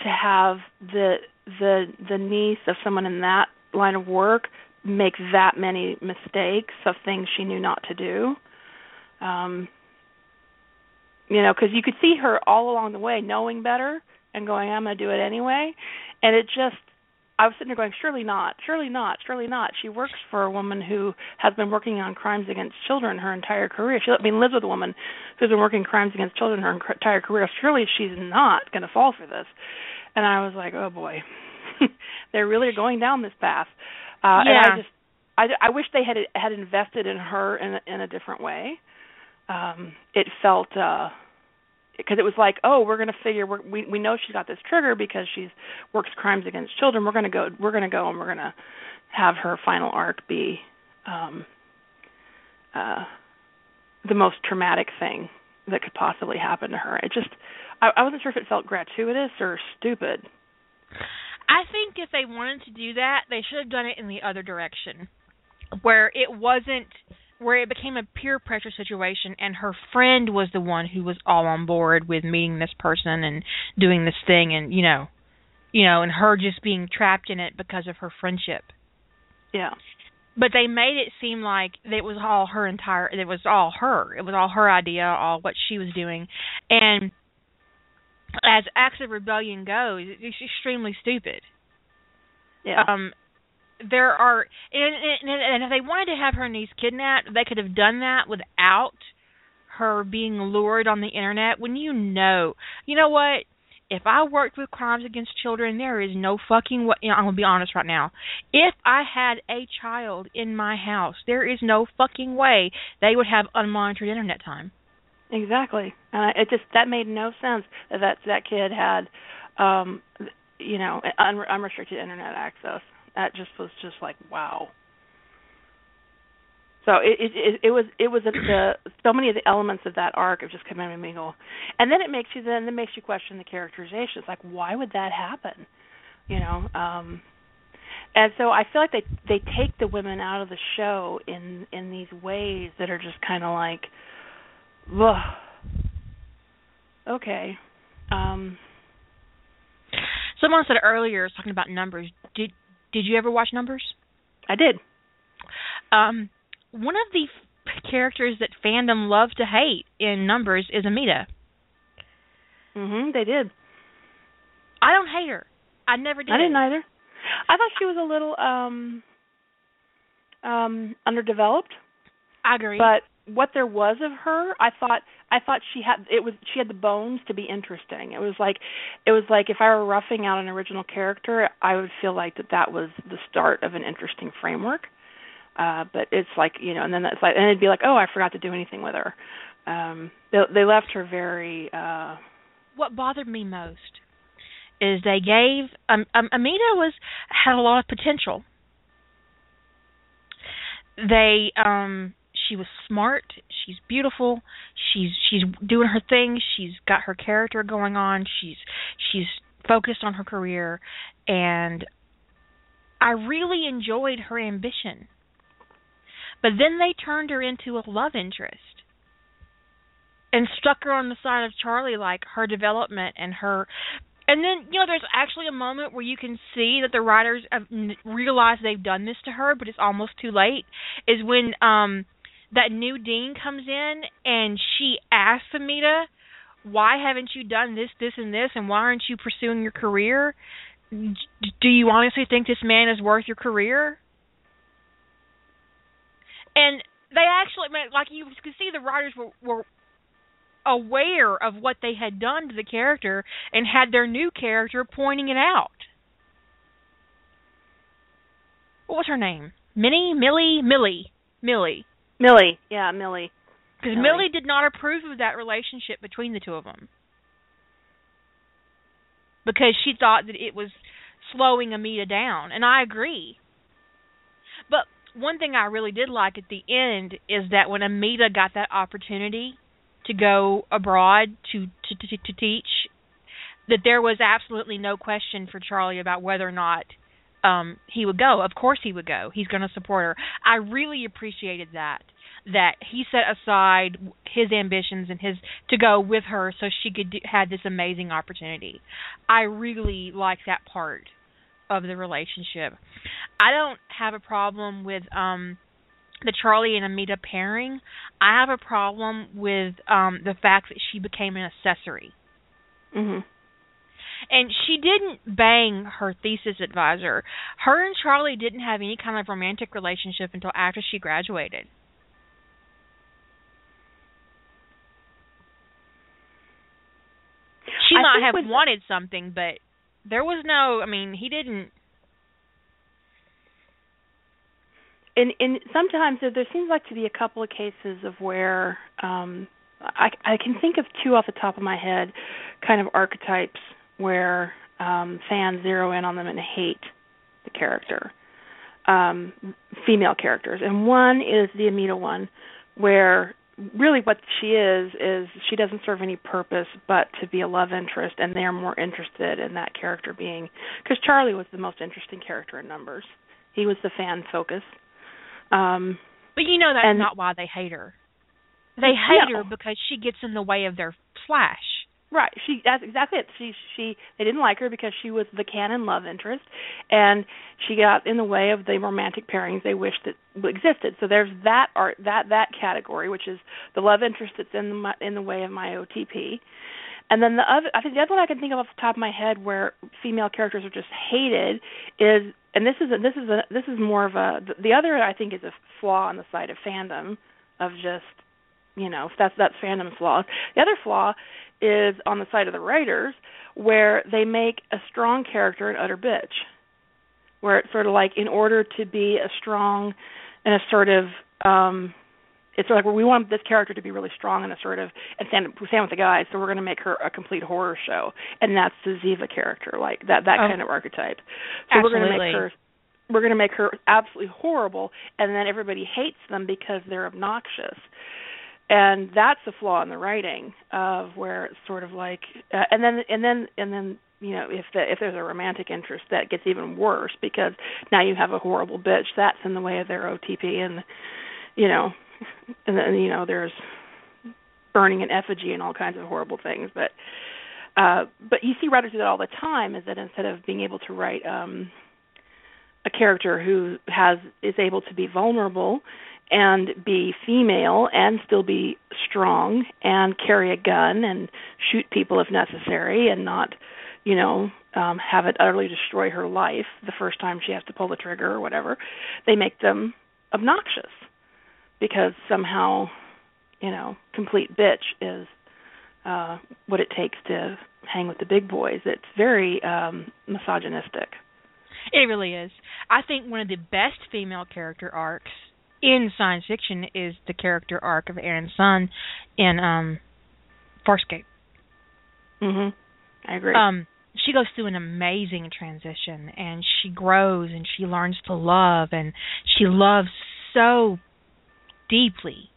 to have the the the niece of someone in that line of work make that many mistakes of things she knew not to do. Um you know, because you could see her all along the way knowing better and going, I'm going to do it anyway. And it just I was sitting there going, surely not, surely not, surely not. She works for a woman who has been working on crimes against children her entire career. She, I mean, lives with a woman who's been working crimes against children her entire career. Surely she's not going to fall for this. And I was like, oh boy, <laughs> they're really going down this path. Uh, yeah. And I just, I, I wish they had had invested in her in a, in a different way. Um, it felt. uh because it was like, oh, we're going to figure we're, we we know she's got this trigger because she's works crimes against children. We're going to go we're going to go and we're going to have her final arc be um uh the most traumatic thing that could possibly happen to her. It just I, I wasn't sure if it felt gratuitous or stupid. I think if they wanted to do that, they should have done it in the other direction, where it wasn't where it became a peer pressure situation and her friend was the one who was all on board with meeting this person and doing this thing and you know you know and her just being trapped in it because of her friendship. Yeah. But they made it seem like it was all her entire it was all her. It was all her idea all what she was doing. And as acts of rebellion goes it's extremely stupid. Yeah. Um there are and, and, and if they wanted to have her niece kidnapped, they could have done that without her being lured on the internet. When you know, you know what? If I worked with crimes against children, there is no fucking way. You know, I'm gonna be honest right now. If I had a child in my house, there is no fucking way they would have unmonitored internet time. Exactly, I, it just that made no sense that that, that kid had, um, you know, un, unrestricted internet access that just was just like wow. So it it it was it was the so many of the elements of that arc have just come in and mingle, and then it makes you then it makes you question the characterization. It's like why would that happen, you know? Um, and so I feel like they they take the women out of the show in in these ways that are just kind of like, ugh. Okay. Um, Someone said earlier, talking about numbers. Did did you ever watch Numbers? I did. Um, one of the f- characters that fandom loved to hate in Numbers is Amita. Mhm, they did. I don't hate her. I never did. I didn't either. I thought she was a little um um underdeveloped. I agree. But what there was of her, I thought I thought she had it was she had the bones to be interesting. It was like it was like if I were roughing out an original character, I would feel like that that was the start of an interesting framework. Uh but it's like, you know, and then it's like and it'd be like, "Oh, I forgot to do anything with her." Um they they left her very uh what bothered me most is they gave um, um Amita was had a lot of potential. They um she was smart she's beautiful she's she's doing her thing she's got her character going on she's she's focused on her career and i really enjoyed her ambition. But then they turned her into a love interest and stuck her on the side of charlie like her development and her and then you know there's actually a moment where you can see that the writers have realized they've done this to her but it's almost too late is when um that new dean comes in and she asks Amita, "Why haven't you done this, this, and this, and why aren't you pursuing your career? Do you honestly think this man is worth your career?" And they actually, like you could see, the writers were, were aware of what they had done to the character and had their new character pointing it out. What was her name? Minnie, Millie, Millie, Millie. Millie, yeah, Millie. Because Millie. Millie did not approve of that relationship between the two of them. Because she thought that it was slowing Amita down, and I agree. But one thing I really did like at the end is that when Amita got that opportunity to go abroad to to to, to teach, that there was absolutely no question for Charlie about whether or not um he would go. Of course he would go. He's going to support her. I really appreciated that that he set aside his ambitions and his to go with her so she could do, had this amazing opportunity. I really like that part of the relationship. I don't have a problem with um the Charlie and Amita pairing. I have a problem with um the fact that she became an accessory. Mhm. And she didn't bang her thesis advisor. Her and Charlie didn't have any kind of romantic relationship until after she graduated. She I might have wanted something, but there was no. I mean, he didn't. and and sometimes there, there seems like to be a couple of cases of where um I I can think of two off the top of my head kind of archetypes where um fans zero in on them and hate the character um female characters and one is the Amita one where really what she is is she doesn't serve any purpose but to be a love interest and they're more interested in that character being because Charlie was the most interesting character in numbers he was the fan focus um But you know that's And- not why they hate her. They hate No. her because she gets in the way of their slash. Right. She that's exactly it. She she they didn't like her because she was the canon love interest and she got in the way of the romantic pairings they wished that existed. So there's that art that that category which is the love interest that's in the in the way of my OTP. And then the other I think the other one I can think of off the top of my head where female characters are just hated is and this is a, this is a this is more of a the- the other I think is a flaw on the side of fandom of just you know that's that's fandom flaws. The other flaw is on the side of the writers where they make a strong character an utter bitch. Where it's sort of like in order to be a strong and assertive um it's like well, we want this character to be really strong and assertive and stand stand with the guys, so we're going to make her a complete horror show, and that's the Ziva character, like that that Oh. kind of archetype. So we're going to make her we're going to make her absolutely horrible, and then everybody hates them because they're obnoxious and that's the flaw in the writing of where it's sort of like uh, and then and then and then you know if the if there's a romantic interest that gets even worse because now you have a horrible bitch that's in the way of their OTP and you know <laughs> and then you know there's burning an effigy and all kinds of horrible things. But uh but you see writers do that all the time is that instead of being able to write um a character who has is able to be vulnerable and be female and still be strong and carry a gun and shoot people if necessary and not you know um have it utterly destroy her life the first time she has to pull the trigger or whatever they make them obnoxious because somehow you know complete bitch is uh what it takes to hang with the big boys it's very um misogynistic It really is. I think one of the best female character arcs in science fiction is the character arc of Aeryn Sun in um Farscape. mhm i agree Um she goes through an amazing transition and she grows and she learns to love and she loves so deeply.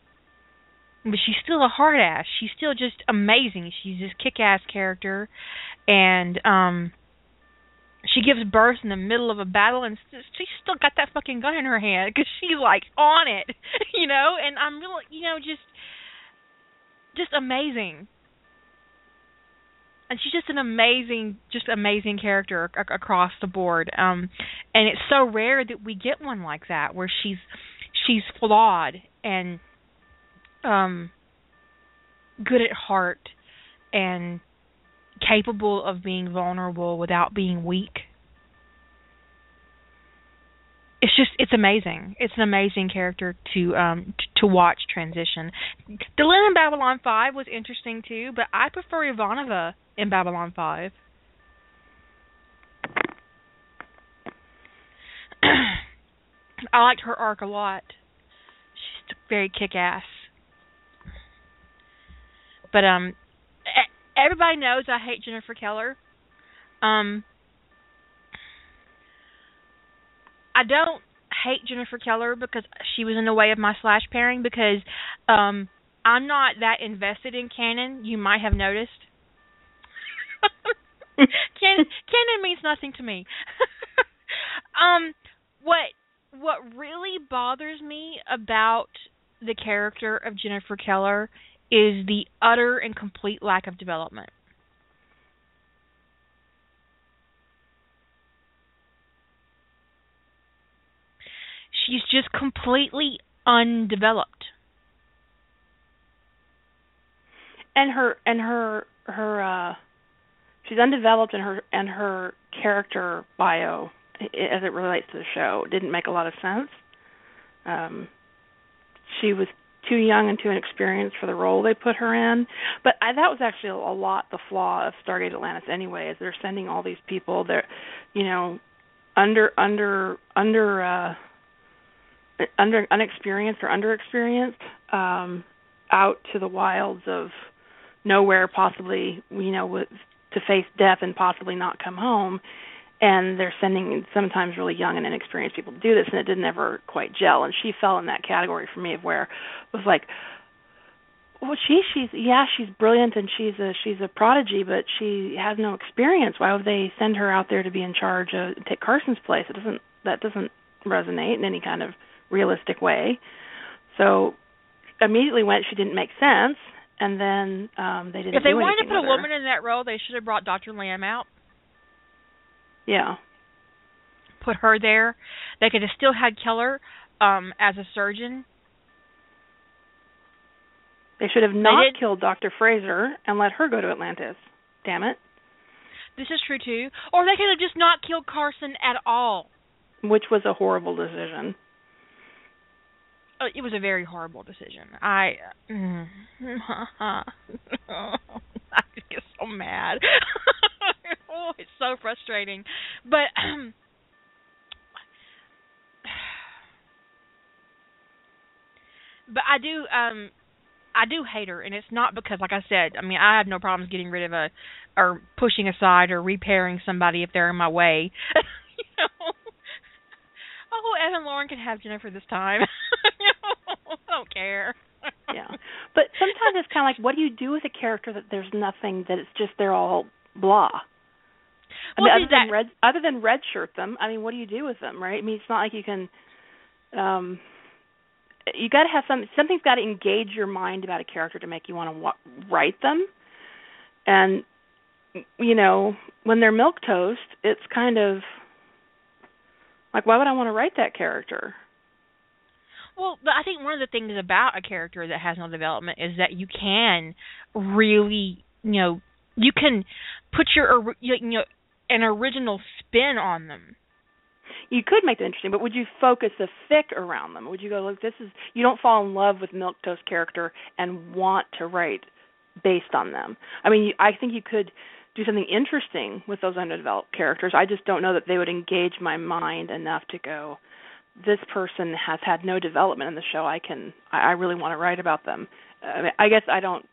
But she's still a hard ass. She's still just amazing. She's this kick ass character and um she gives birth in the middle of a battle and she's still got that fucking gun in her hand because <laughs> she's like on it, <laughs> you know. And I'm really, you know, just, just amazing. And she's just an amazing, just amazing character ac- across the board. Um, and it's so rare that we get one like that where she's, she's flawed and, um, good at heart and capable of being vulnerable without being weak. It's just it's amazing. It's an amazing character to um t- to watch transition. Delenn in Babylon 5 was interesting too, but I prefer Ivanova in Babylon 5. <clears throat> I liked her arc a lot. She's very kick-ass. But um everybody knows I hate Jennifer Keller. Um I don't hate Jennifer Keller because she was in the way of my slash pairing because um I'm not that invested in canon. You might have noticed. <laughs> Canon, canon means nothing to me. <laughs> um, what what really bothers me about the character of Jennifer Keller is the utter and complete lack of development. She's just completely undeveloped. And her and her her uh she's undeveloped and her and her character bio as it relates to the show didn't make a lot of sense. Um she was too young and too inexperienced for the role they put her in. But I, that was actually a, lot the flaw of Stargate Atlantis anyway, is they're sending all these people they're you know under under under uh under unexperienced or underexperienced um out to the wilds of nowhere possibly you know with to face death and possibly not come home and they're sending sometimes really young and inexperienced people to do this and it didn't ever quite gel. And she fell in that category for me of where it was like well she she's yeah she's brilliant and she's a she's a prodigy but she has no experience. Why would they send her out there to be in charge of take carson's place? It doesn't that doesn't resonate in any kind of realistic way. So immediately went she didn't make sense and then um they didn't if they wanted to put a woman in that role they should have brought dr Lam out yeah put her there they could have still had keller um as a surgeon They should have not killed Dr. Fraiser and let her go to Atlantis. Damn it. this is true too or they could have just not killed carson at all Which was a horrible decision. uh, it was a very horrible decision. I mm, <laughs> I get so mad. <laughs> <laughs> oh, it's so frustrating. But um, <clears throat> but I do um I do hate her and it's not because like I said, I mean I have no problems getting rid of a or pushing aside or repairing somebody if they're in my way. <laughs> you know. Oh, Evan Lorne can have Jennifer this time. <laughs> I don't care. Yeah. But sometimes it's kind of like, what do you do with a character that there's nothing that it's just they're all blah. I Well, mean, other than red, other than redshirt them, I mean, what do you do with them, right? I mean, it's not like you can. um You got to have some. Something's got to engage your mind about a character to make you want to wa- write them, and you know, when they're milk toast, it's kind of like, why would I want to write that character? Well, but I think one of the things about a character that has no development is that you can really, you know, you can put your you know an original spin on them. you could make them interesting, but would you focus the fic around them? Would you go, look, this is you don't fall in love with Milk Toast character and want to write based on them? I mean, you, I think you could do something interesting with those underdeveloped characters. I just don't know that they would engage my mind enough to go. This person has had no development in the show. I can, I, I really want to write about them. I, mean, I guess I don't.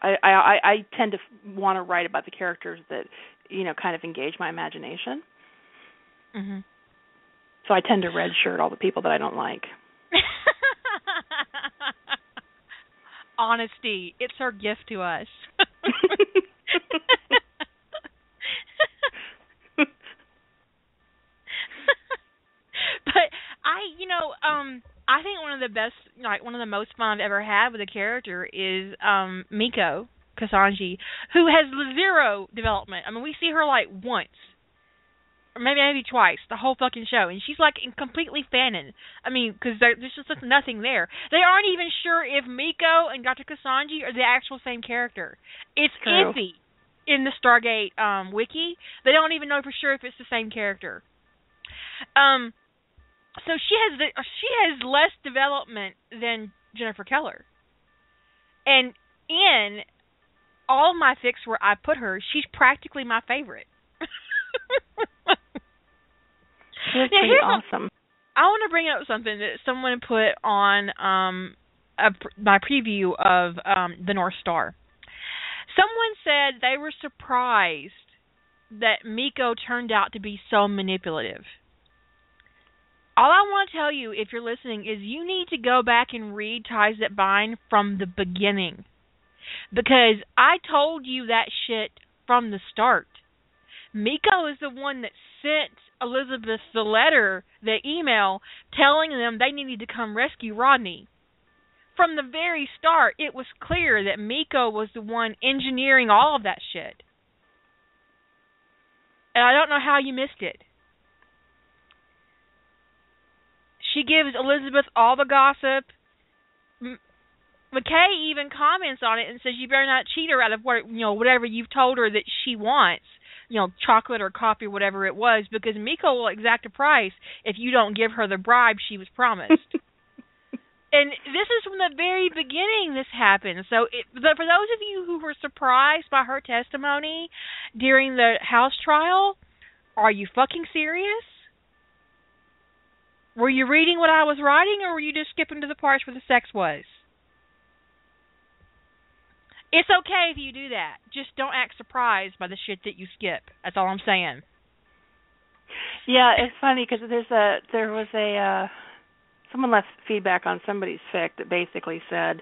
I I I I tend to want to write about the characters that you know kind of engage my imagination. hmm So I tend to redshirt all the people that I don't like. <laughs> Honesty, it's our gift to us. <laughs> <laughs> but I, you know, um I think one of the best like one of the most fun I've ever had with a character is um Miko Kusanagi, who has zero development. I mean, we see her like once. Or maybe maybe twice the whole fucking show, and she's like in completely fanon. I mean, because there's just nothing there. They aren't even sure if Miko and Dr. Kusanagi are the actual same character. It's True. iffy in the Stargate um wiki. They don't even know for sure if it's the same character. Um, so she has the, she has less development than Jennifer Keller, and in all my fics where I put her, she's practically my favorite. <laughs> That's pretty awesome. I want to bring up something that someone put on um a, my preview of um the North Star. Someone said they were surprised that Miko turned out to be so manipulative. All I want to tell you, if you're listening, is you need to go back and read Ties That Bind from the beginning. Because I told you that shit from the start. Miko is the one that sent Elizabeth the letter, the email, telling them they needed to come rescue Rodney. From the very start, it was clear that Miko was the one engineering all of that shit. And I don't know how you missed it. She gives Elizabeth all the gossip. M- McKay even comments on it and says you better not cheat her out of what you know whatever you've told her that she wants, you know, chocolate or coffee, or whatever it was, because Miko will exact a price if you don't give her the bribe she was promised. <laughs> and this is from the very beginning this happened. So it, for those of you who were surprised by her testimony during the house trial, are you fucking serious? Were you reading what I was writing, or were you just skipping to the parts where the sex was? It's okay if you do that. Just don't act surprised by the shit that you skip. That's all I'm saying. Yeah, it's funny because there's a there was a uh someone left feedback on somebody's fic that basically said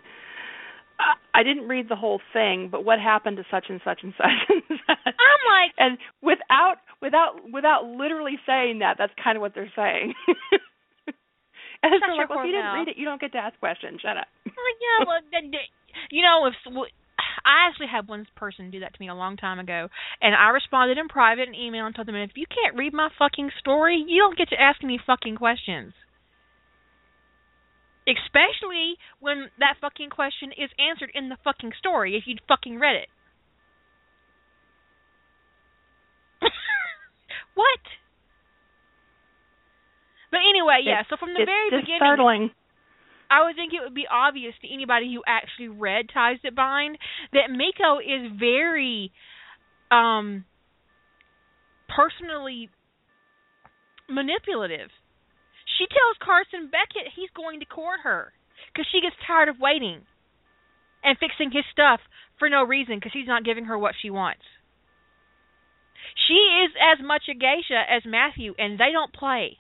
I didn't read the whole thing, but what happened to such and such and <laughs> such and such? I'm like, and without without without literally saying that, that's kind of what they're saying. <laughs> like, well, if you didn't read it, you don't get to ask questions. Shut up. <laughs> Well, yeah, well, you know, if I actually had one person do that to me a long time ago, and I responded in private and email and told them, if you can't read my fucking story, you don't get to ask me fucking questions. Especially when that fucking question is answered in the fucking story if you'd fucking read it. <laughs> what? But anyway, yeah, it's, so from the very beginning startling. I would think it would be obvious to anybody who actually read Ties That Bind that Miko is very um personally manipulative. She tells Carson Beckett he's going to court her because she gets tired of waiting and fixing his stuff for no reason because he's not giving her what she wants. She is as much a geisha as Matthew, and they don't play.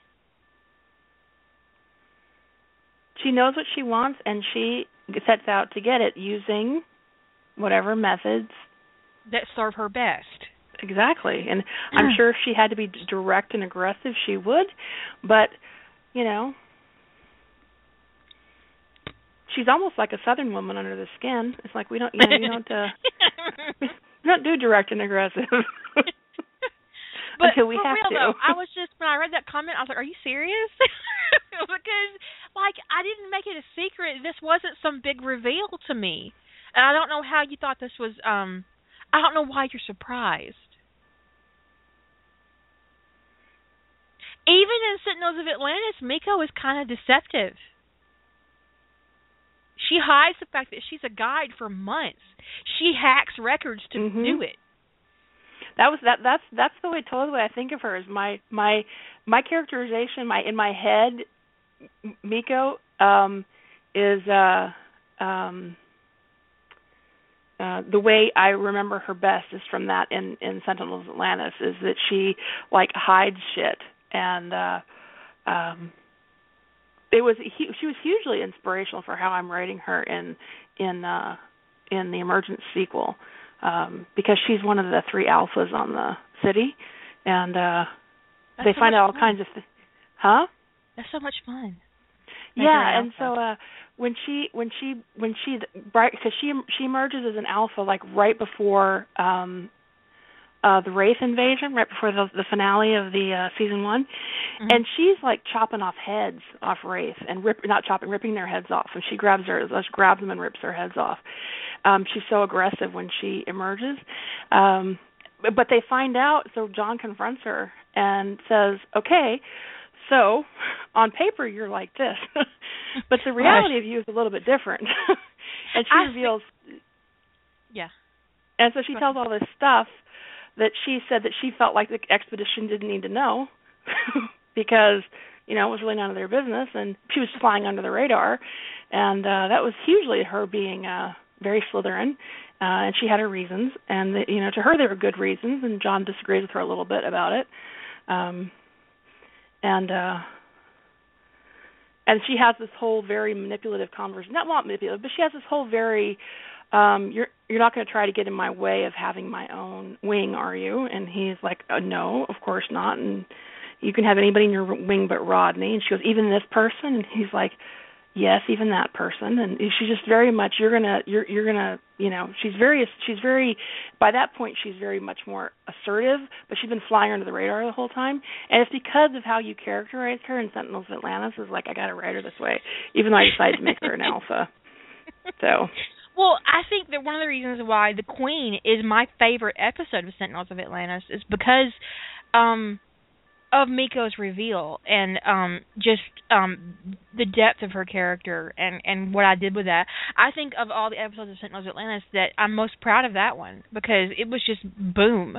She knows what she wants, and she sets out to get it using whatever methods that serve her best. Exactly, and I'm sure if she had to be direct and aggressive, she would. But you know, she's almost like a Southern woman under the skin. It's like we don't, you know, we don't, uh, <laughs> <laughs> we don't do direct and aggressive. <laughs> but Until we for have real to. though, I <laughs> was just when I read that comment, I was like, "Are you serious?" <laughs> because like I didn't make it a secret. This wasn't some big reveal to me, and I don't know how you thought this was. um I don't know why you're surprised. Even in Sentinels of Atlantis, Miko is kind of deceptive. She hides the fact that she's a guide for months. She hacks records to Mhm. do it. That was that that's that's the way totally the way I think of her is my my my characterization my in my head Miko um is uh um uh the way I remember her best is from that in in Sentinels Atlantis is that she like hides shit. And uh um it was hu- she was hugely inspirational for how I'm writing her in in uh in the Emergence sequel um because she's one of the three alphas on the city and uh That's they so find out all fun. kinds of th- huh That's so much fun. yeah Nigeria and so uh when she when she when she because she she emerges as an alpha like right before um uh the wraith invasion right before the the finale of the uh season one. Mhm. and she's like chopping off heads off wraith and rip not chopping ripping their heads off. And she grabs her she grabs them and rips their heads off. Um she's so aggressive when she emerges. Um but, they find out so john confronts her and says okay so on paper you're like this <laughs> but the reality of you is a little bit different. <laughs> And she I reveals yeah. and so she tells all this stuff that she said that she felt like the expedition didn't need to know <laughs> because you know it was really none of their business and she was flying under the radar. And uh that was hugely her being uh very Slytherin uh and she had her reasons. And the, you know to her they were good reasons and John disagrees with her a little bit about it. Um and uh and she has this whole very manipulative conversation not not manipulative but she has this whole very um you're you're not going to try to get in my way of having my own wing are you? And he's like uh, no of course not. And you can have anybody in your wing but rodney. And she goes even this person? And he's like yes even that person. And she's just very much you're going to you're you're going to you know she's very she's very by that point she's very much more assertive but she's been flying under the radar the whole time. And it's because of how you characterize her in sentinels of atlantis is like i got to write her this way even though i decided to make her an <laughs> alpha. So. Well, I think that one of the reasons why the Queen is my favorite episode of Sentinels of Atlantis is because um of Miko's reveal and um just um the depth of her character and and what I did with that. I think of all the episodes of Sentinels Atlantis that I'm most proud of that one because it was just boom.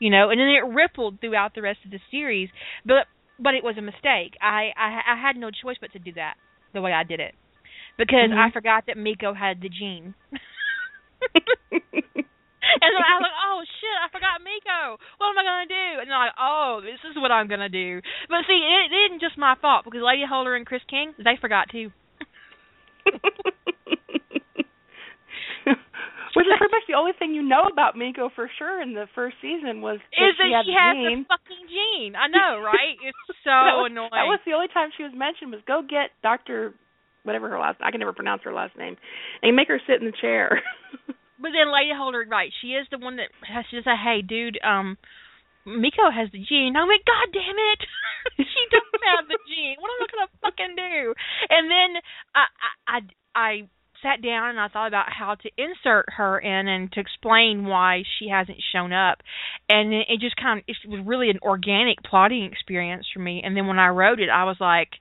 You know, and then it rippled throughout the rest of the series, but but it was a mistake. I I I had no choice but to do that the way I did it because mm-hmm. I forgot that Miko had the gene. <laughs> <laughs> and then I was like, oh shit, I forgot Miko. What am I gonna do? And they're like, oh, this is what I'm gonna do. But see, it, it isn't just my fault because Lady Holder and Chris King, they forgot too. <laughs> Which is pretty much the only thing you know about Miko for sure in the first season was is that, that she, she has the, the fucking gene. I know, right? It's <laughs> so that was, annoying. That was the only time she was mentioned was go get Doctor whatever her last I can never pronounce her last name and make her sit in the chair. <laughs> but then Lady Holder, right? She is the one that has to say, "Hey, dude, um, Miko has the gene." I'm like, God damn it, <laughs> she doesn't have the gene. What am I gonna fucking do? And then I I I, I sat down and I thought about how to insert her in and to explain why she hasn't shown up. And it, it just kind of it was really an organic plotting experience for me. And then when I wrote it, I was like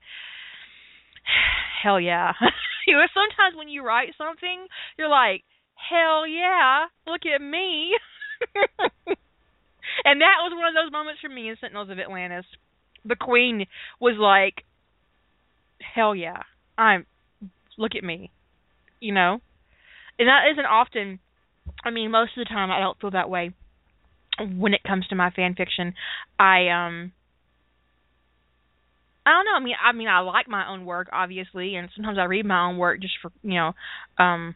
<sighs> hell yeah. <laughs> you know, sometimes when you write something, you're like, hell yeah, look at me. <laughs> and that was one of those moments for me in Sentinels of Atlantis. The Queen was like, hell yeah, I'm, look at me, you know? And that isn't often, I mean, most of the time I don't feel that way when it comes to my fan fiction. I, um, I don't know. I mean, I mean, I like my own work, obviously, and sometimes I read my own work just for you know, um,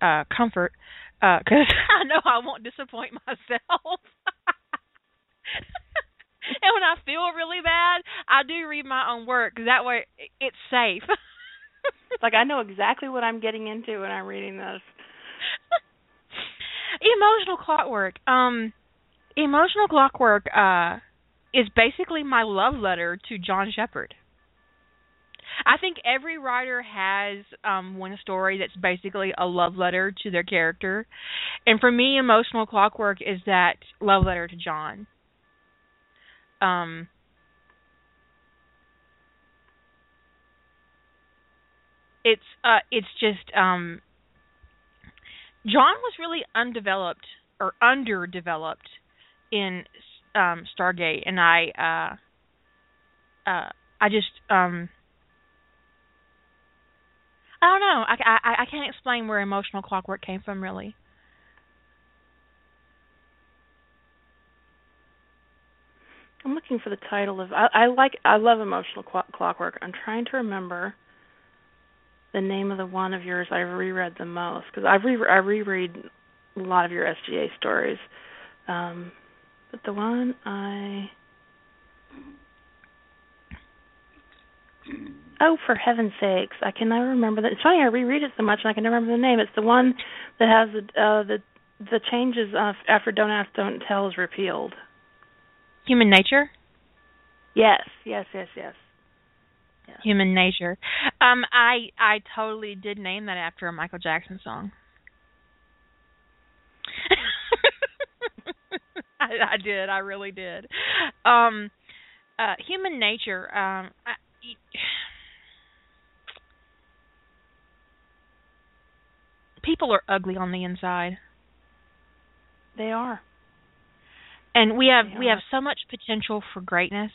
uh, comfort, because uh, <laughs> I know I won't disappoint myself. <laughs> and when I feel really bad, I do read my own work because that way it's safe. <laughs> like I know exactly what I'm getting into when I'm reading this. Emotional clockwork. Um, emotional clockwork. Uh is basically my love letter to John Sheppard. I think every writer has um one story that's basically a love letter to their character. And for me emotional clockwork is that love letter to John. Um it's uh it's just um John was really undeveloped or underdeveloped in um Stargate and I uh uh I just um I don't know. I, I I can't explain where emotional clockwork came from really. I'm looking for the title of I, I like I love emotional clockwork. I'm trying to remember the name of the one of yours I've reread the most because I've re I reread a lot of your SGA stories. Um but the one I Oh, for heaven's sakes! I can never remember that. It's funny I reread it so much and I can never remember the name. It's the one that has the uh, the the changes uh, after "Don't Ask, Don't Tell" is repealed. Human nature. Yes, yes, yes, yes. yes. Human nature. Um, I I totally did name that after a Michael Jackson song. <laughs> I, I did. I really did. Um, uh, human nature. Um, I, people are ugly on the inside. They are. And we have we have so much potential for greatness,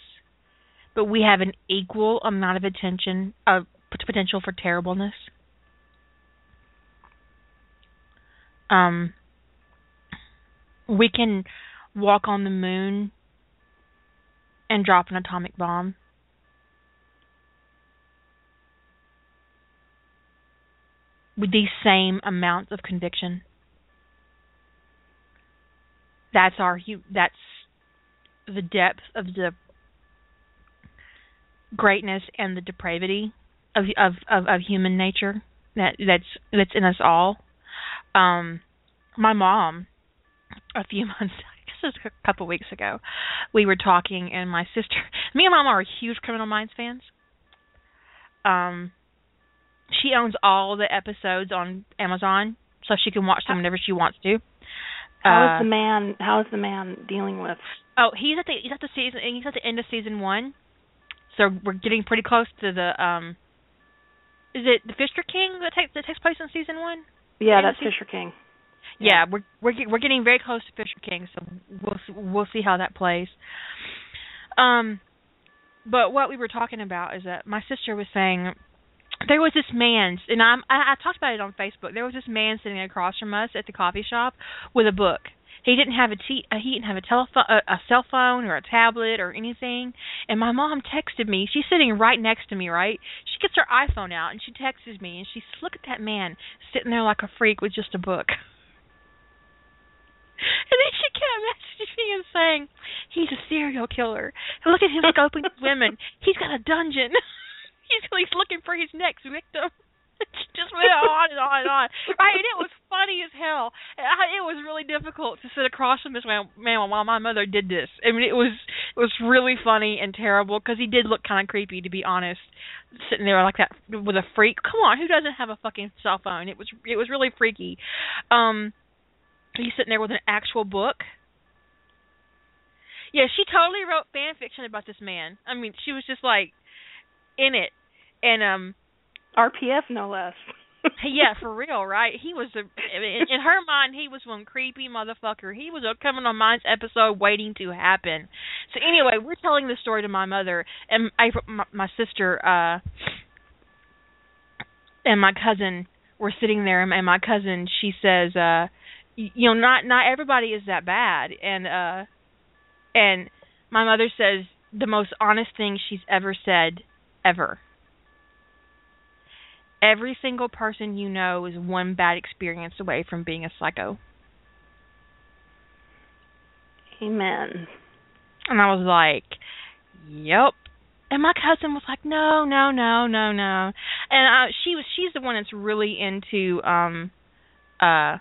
but we have an equal amount of attention of uh, potential for terribleness. Um, we can walk on the moon and drop an atomic bomb. With the same amount of conviction. That's our that's the depth of the greatness and the depravity of of of, of human nature that that's that's in us all. Um, my mom, a few <laughs> months, I guess it was a couple weeks ago, we were talking, and my sister, <laughs> me and mom are huge Criminal Minds fans. Um, she owns all the episodes on Amazon, so she can watch them whenever she wants to. How Uh, the man? How is the man dealing with? Oh, he's at the he's at the season he's at the end of season one, so we're getting pretty close to the um. Is it the Fisher King that takes that takes place in season one? Yeah, that's Fisher King. Yeah, we're we're we're getting very close to Fisher King, so we'll we'll see how that plays. Um, but what we were talking about is that my sister was saying there was this man, and I'm I, I talked about it on Facebook. There was this man sitting across from us at the coffee shop with a book. He didn't have a t- uh, he didn't have a telephone, a, a cell phone, or a tablet, or anything. And my mom texted me. She's sitting right next to me, right? She gets her iPhone out and she texts me, and she says, "Look at that man sitting there like a freak with just a book." <laughs> And then she kept messaging me and saying, "He's a serial killer. Look at him scoping <laughs> women. He's got a dungeon. <laughs> <laughs> he's he's looking for his next victim." <laughs> Just went on and on and on. Right, and it was funny as hell. It was really difficult to sit across from this man, man while my mother did this. I mean, it was it was really funny and terrible because he did look kind of creepy, to be honest, sitting there like that with a freak. Come on, who doesn't have a fucking cell phone? It was it was really freaky. Um, he's sitting there with an actual book. Yeah, she totally wrote fan fiction about this man. I mean, she was just like in it, and um, RPF, no less. <laughs> yeah, for <laughs> real, right? He was a in, in her mind, he was one creepy motherfucker. He was a Criminal Minds episode waiting to happen. So anyway, we're telling the story to my mother and I, my, my sister uh and my cousin were sitting there, and my cousin she says, uh, you know, not not everybody is that bad, and uh, and my mother says the most honest thing she's ever said ever. Every single person you know is one bad experience away from being a psycho. Amen. And I was like, "Yep." And my cousin was like, "No, no, no, no, no." And uh she was she's the one that's really into um uh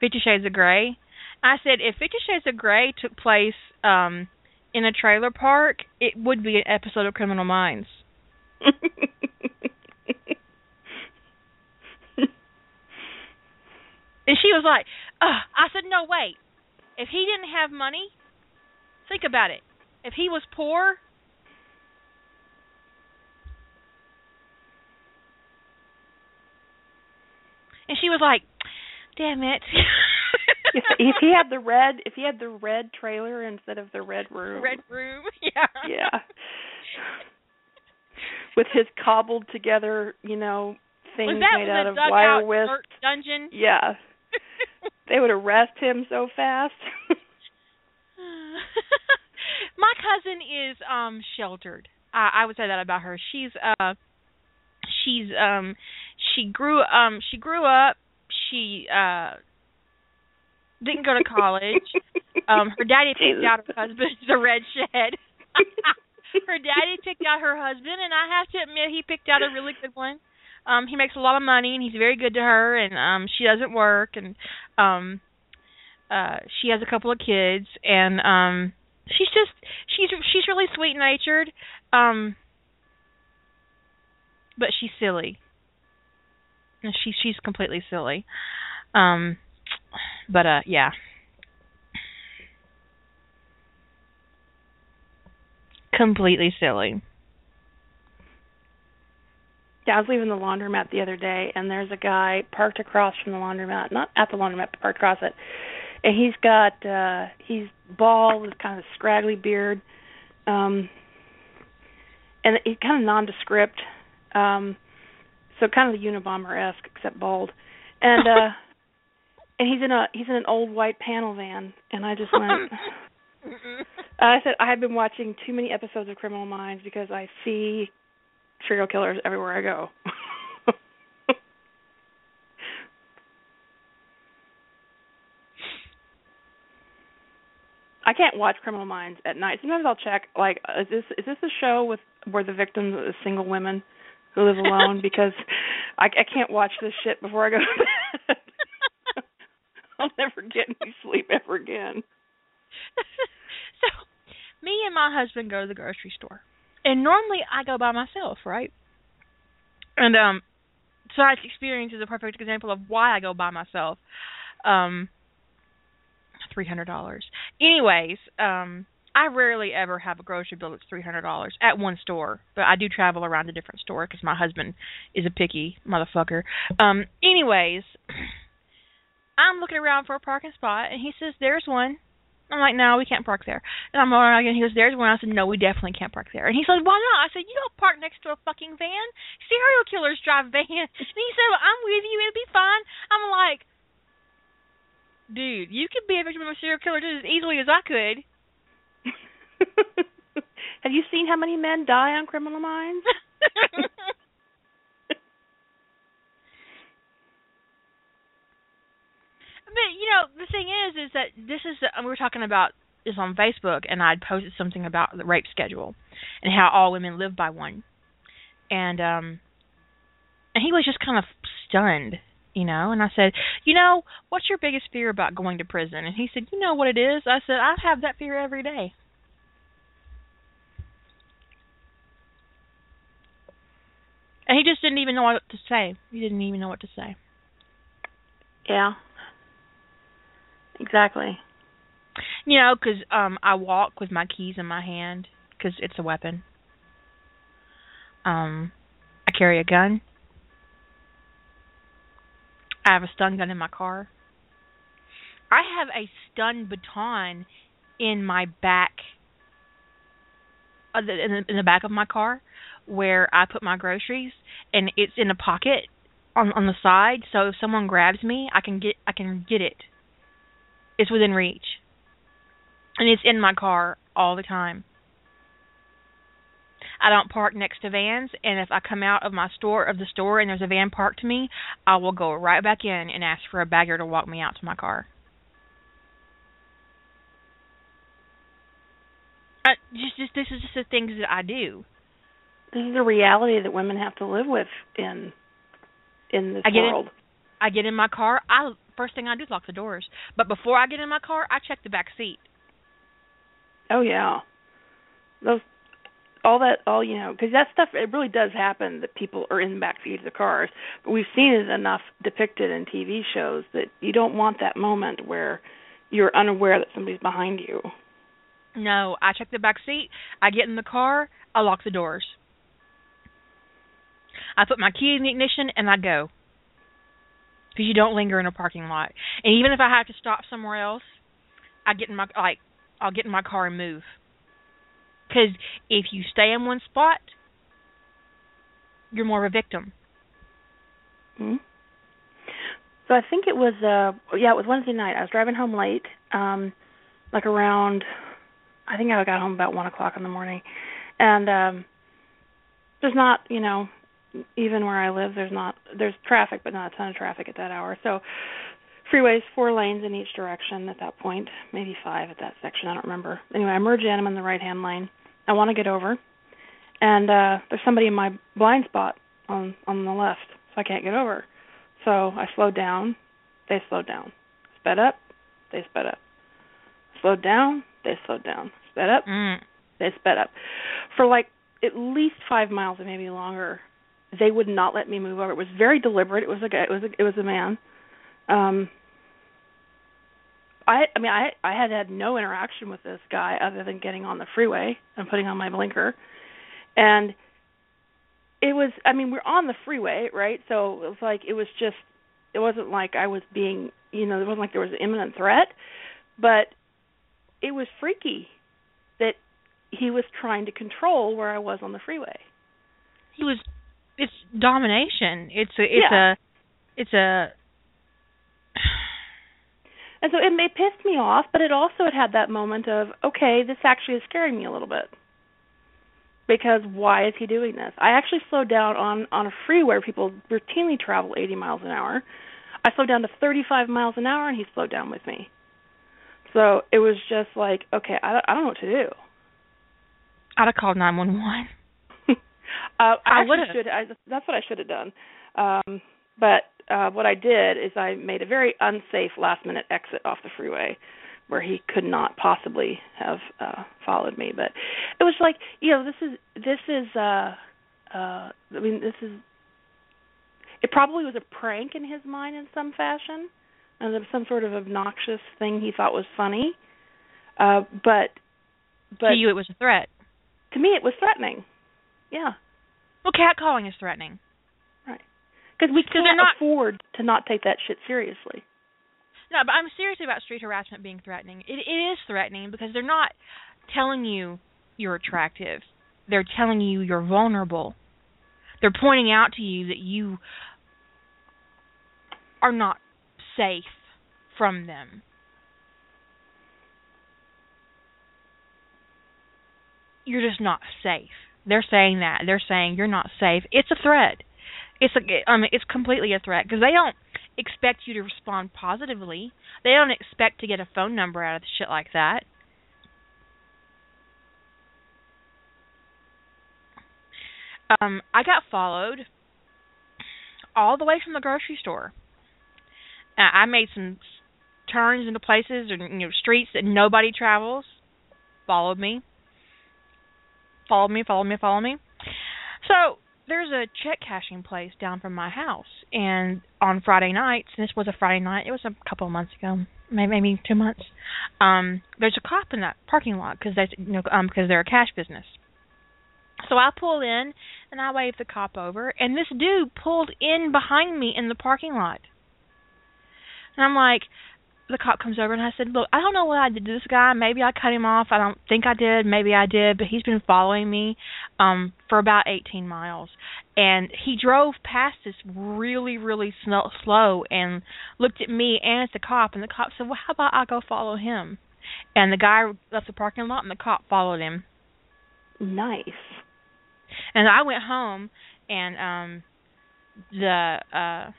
Fifty Shades of Grey. I said if Fifty Shades of Grey took place um in a trailer park, it would be an episode of Criminal Minds. <laughs> And she was like, Ugh. I said, no, wait. If he didn't have money, think about it. If he was poor, and she was like, damn it. if, if he had the red, if he had the red trailer instead of the red room. Red room, <laughs> yeah. Yeah. With his cobbled together, you know, things made out of wire wisp. dirt dungeon? Yeah. They would arrest him so fast. <laughs> My cousin is um sheltered. I I would say that about her. She's uh she's um she grew um she grew up, she uh didn't go to college. <laughs> um her daddy picked out her husband the red shed. <laughs> her daddy picked out her husband and I have to admit he picked out a really good one. Um he makes a lot of money and he's very good to her and um she doesn't work and um uh she has a couple of kids and um she's just she's she's really sweet natured um but she's silly. She she's completely silly. Um but uh yeah. Completely silly Yeah, I was leaving the laundromat the other day, and there's a guy parked across from the laundromat, not at the laundromat, but parked across it. And he's got, uh he's bald with kind of a scraggly beard, um, and he's kind of nondescript, um, so kind of the Unabomber esque, except bald. And uh <laughs> and he's in a he's in an old white panel van, and I just went. <laughs> <laughs> I said I have been watching too many episodes of Criminal Minds because I see serial killers everywhere I go. <laughs> I can't watch Criminal Minds at night. Sometimes I'll check like is this is this a show with where the victims are single women who live alone <laughs> because I I can't watch this shit before I go to bed. <laughs> I'll never get any sleep ever again. so me and my husband go to the grocery store. And normally I go by myself, right? And um tonight's experience is a perfect example of why I go by myself. Um three hundred dollars. Anyways, um I rarely ever have a grocery bill that's three hundred dollars at one store, but I do travel around to different store because my husband is a picky motherfucker. Um, anyways, <clears throat> I'm looking around for a parking spot, and he says, "There's one." I'm like, "No, we can't park there." And I'm like, and he goes, "There's one." I said, "No, we definitely can't park there." And he said, "Why not?" I said, "You don't park next to a fucking van. Serial killers drive vans." <laughs> And he said, well, "I'm with you. It'll be fine." I'm like, "Dude, you could be a victim of a serial killer just as easily as I could." <laughs> Have you seen how many men die on Criminal Minds? <laughs> but you know, the thing is, is that this is we were talking about this on Facebook, and I'd posted something about the rape schedule and how all women live by one, and um, and he was just kind of stunned, you know. And I said, you know, what's your biggest fear about going to prison? And he said, you know what it is. I said, I have that fear every day. And he just didn't even know what to say. He didn't even know what to say. Yeah. Exactly. You know, because um, I walk with my keys in my hand because it's a weapon. Um, I carry a gun. I have a stun gun in my car. I have a stun baton in my back, uh, in the, in the back of my car, where I put my groceries, and it's in a pocket on on the side. So if someone grabs me, I can get I can get it. It's within reach, and it's in my car all the time. I don't park next to vans, and if I come out of my store of the store and there's a van parked to me, I will go right back in and ask for a bagger to walk me out to my car. I, just, just this is just the things that I do this is the reality that women have to live with in in this I get world. In, I get in my car. I first thing I do is lock the doors. But before I get in my car, I check the back seat. Oh yeah, those all that all you know because that stuff it really does happen that people are in the back seat of the cars. But we've seen it enough depicted in TV shows that you don't want that moment where you're unaware that somebody's behind you. No, I check the back seat. I get in the car. I lock the doors. I put my key in the ignition and I go. Because you don't linger in a parking lot. And even if I have to stop somewhere else, I get in my like I'll get in my car and move. Because if you stay in one spot, you're more of a victim. hmm So I think it was uh yeah it was Wednesday night. I was driving home late, um, like around I think I got home about one o'clock in the morning, and um, there's not you know even where I live, there's not there's traffic, but not a ton of traffic at that hour. So freeways, four lanes in each direction at that point, maybe five at that section. I don't remember. Anyway, I merge in. I'm in the right hand lane. I want to get over, and uh there's somebody in my blind spot on on the left, so I can't get over. So I slowed down. They slowed down. Sped up. They sped up. Slowed down. They slowed down. Sped up. Mm. They sped up. For like at least five miles or maybe longer, they would not let me move over. It was very deliberate. It was a guy. It was a, it was a man. Um, I I mean I I had had no interaction with this guy other than getting on the freeway and putting on my blinker, and it was I mean we're on the freeway right so it was like it was just it wasn't like I was being you know it wasn't like there was an imminent threat, but it was freaky that he was trying to control where I was on the freeway. He was it's domination. It's a it's Yeah. a it's a And so it may pissed me off, but it also had had that moment of, okay, this actually is scaring me a little bit. Because why is he doing this? I actually slowed down on on a freeway where people routinely travel 80 miles an hour. I slowed down to 35 miles an hour, and he slowed down with me. So it was just like, okay, I I don't know what to do. I'd have called nine one one. Uh, I, I would've. should. I, that's what I should have done. Um, but uh, what I did is I made a very unsafe last minute exit off the freeway, where he could not possibly have uh, followed me. But it was like, you know, this is this is. uh uh I mean, this is. It probably was a prank in his mind in some fashion, and some sort of obnoxious thing he thought was funny. Uh, but but to you, it was a threat. to me, it was threatening. Yeah. Well, catcalling is threatening. Right. Because we they're can't not- afford to not take that shit seriously. No, but I'm serious about street harassment being threatening. It it is threatening because they're not telling you you're attractive. They're telling you you're vulnerable. They're pointing out to you that you are not safe from them. You're just not safe. They're saying that. They're saying you're not safe. It's a threat. It's a I mean it's completely a threat because they don't expect you to respond positively. They don't expect to get a phone number out of shit like that. Um, I got followed all the way from the grocery store. I made some turns into places or you know streets that nobody travels. Followed me. Followed me. Followed me. Followed me. So there's a check cashing place down from my house, and on Friday nights, this was a Friday night, it was a couple of months ago, maybe two months. Um, there's a cop in that parking lot because they you know um because they're a cash business. So I pull in and I wave the cop over, and this dude pulled in behind me in the parking lot. And I'm like, the cop comes over and I said, "Look, I don't know what I did to this guy. Maybe I cut him off. I don't think I did. Maybe I did, but he's been following me um for about 18 miles." And he drove past us really, really slow and looked at me and at the cop. And the cop said, "Well, how about I go follow him?" And the guy left the parking lot, and the cop followed him. Nice. And I went home, and um the uh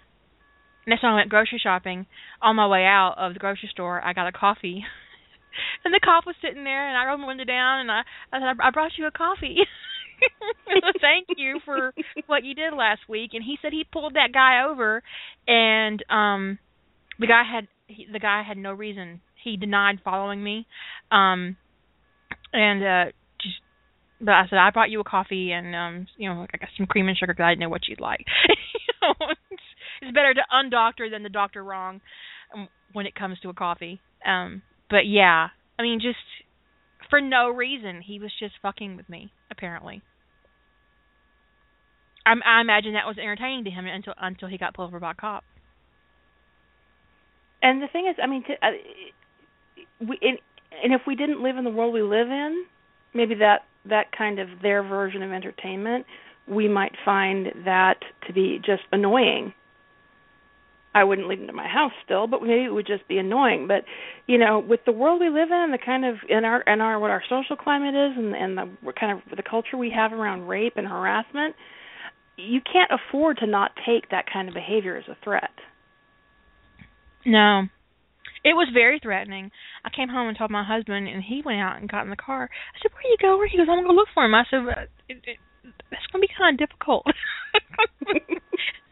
next time I went grocery shopping, on my way out of the grocery store, I got a coffee. <laughs> and the cop was sitting there, and I rolled my window down, and I, I said, I brought you a coffee. <laughs> Thank you for what you did last week. And he said he pulled that guy over, and um the guy had he, the guy had no reason. He denied following me, um, and uh just. But I said I brought you a coffee and um you know I got some cream and sugar because I didn't know what you'd like. <laughs> you know, it's, better to undoctor than the doctor wrong when it comes to a coffee. Um, but yeah, I mean, just for no reason, he was just fucking with me. Apparently, I, I imagine that was entertaining to him until until he got pulled over by a cop. And the thing is, I mean, to, uh, we and if we didn't live in the world we live in, maybe that that kind of their version of entertainment, we might find that to be just annoying. I wouldn't leave them to my house still, but maybe it would just be annoying. But you know, with the world we live in, the kind of in our in our what our social climate is, and and the what kind of the culture we have around rape and harassment, you can't afford to not take that kind of behavior as a threat. No. It was very threatening. I came home and told my husband, and he went out and got in the car. I said, "Where you go?" Where he goes, "I'm gonna go look for him." I said, "Uh, it, it, "That's gonna be kind of difficult." <laughs> <laughs>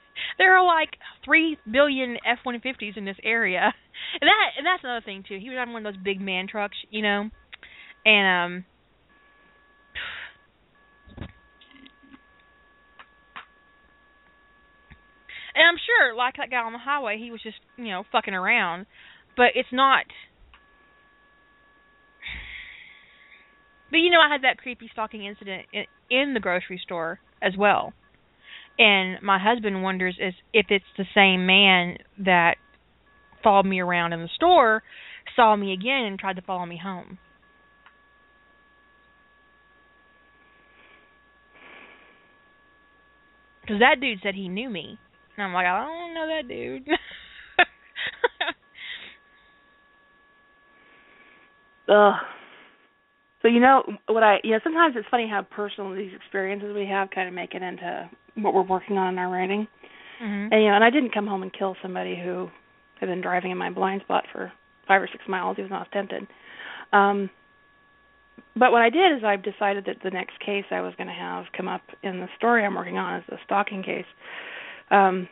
there are like three billion F-150s in this area, <laughs> and that and that's another thing too. He was on one of those big man trucks, you know, and um. <sighs> And I'm sure, like that guy on the highway, he was just, you know, fucking around. But it's not. <sighs> But you know, I had that creepy stalking incident in, in the grocery store as well. And my husband wonders is if it's the same man that followed me around in the store, saw me again, and tried to follow me home. Because that dude said he knew me. And I'm like, I don't know that dude. <laughs> Ugh. So you know what I you know sometimes it's funny how personal these experiences we have kind of make it into what we're working on in our writing. hmm And you know, and I didn't come home and kill somebody who had been driving in my blind spot for five or six miles. He was not tempted. Um, but what I did is I decided that the next case I was going to have come up in the story I'm working on is a stalking case. Um,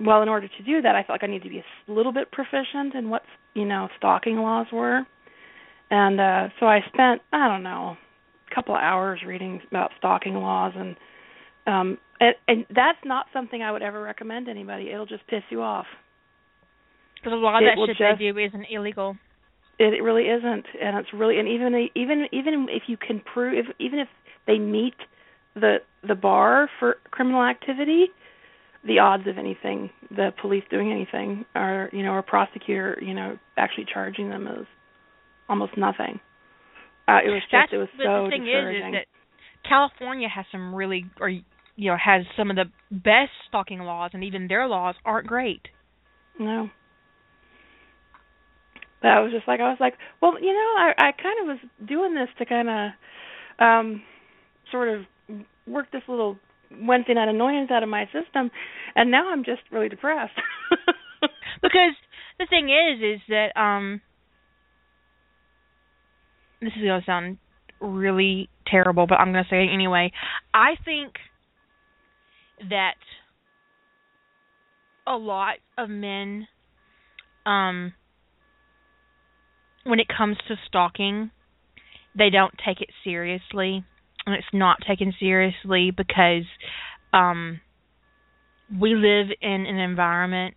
well, in order to do that, I felt like I needed to be a little bit proficient in what you know stalking laws were, and uh, so I spent I don't know a couple of hours reading about stalking laws and um and, and that's not something I would ever recommend to anybody. It'll just piss you off. Because a lot of It that shit just- they do isn't illegal. It, it really isn't, and it's really and even even even if you can prove if, even if they meet the the bar for criminal activity, the odds of anything the police doing anything or you know or a prosecutor you know actually charging them is almost nothing. Uh, it was just That's it was so the thing discouraging. is, is that California has some really, or you know, has some of the best stalking laws, and even their laws aren't great. No. But I was just like I was like, well, you know, I I kind of was doing this to kind of um sort of work this little Wednesday night annoyance out of my system and now I'm just really depressed. <laughs> Because the thing is, is that um, this is gonna sound really terrible, but I'm gonna say it anyway. I think that a lot of men, um, when it comes to stalking, they don't take it seriously, and it's not taken seriously because um, we live in an environment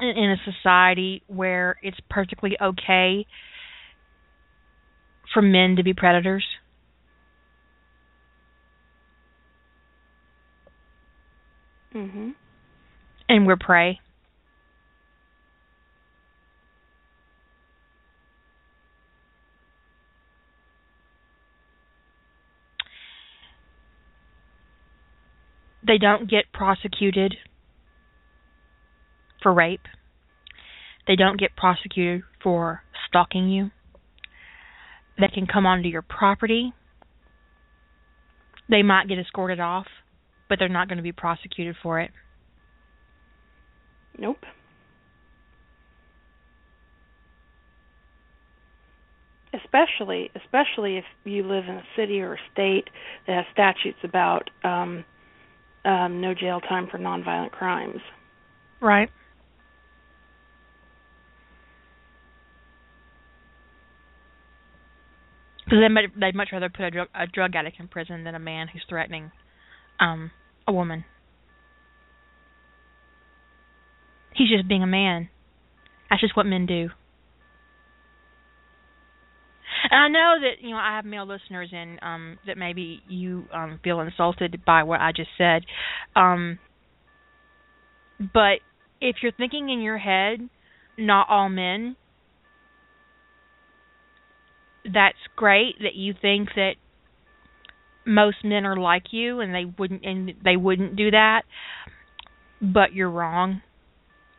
in a society where it's perfectly okay for men to be predators. mhm. and we're prey. They don't get prosecuted for rape. They don't get prosecuted for stalking you. They can come onto your property. They might get escorted off, but they're not going to be prosecuted for it. Nope. Especially, especially if you live in a city or a state that has statutes about um, um, no jail time for nonviolent crimes. Right. Because they they'd much rather put a drug, a drug addict in prison than a man who's threatening um a woman. He's just being a man. That's just what men do. And I know that you know I have male listeners, and um that maybe you um feel insulted by what I just said. Um but if you're thinking in your head, not all men, that's great that you think that most men are like you and they wouldn't and they wouldn't do that. But you're wrong.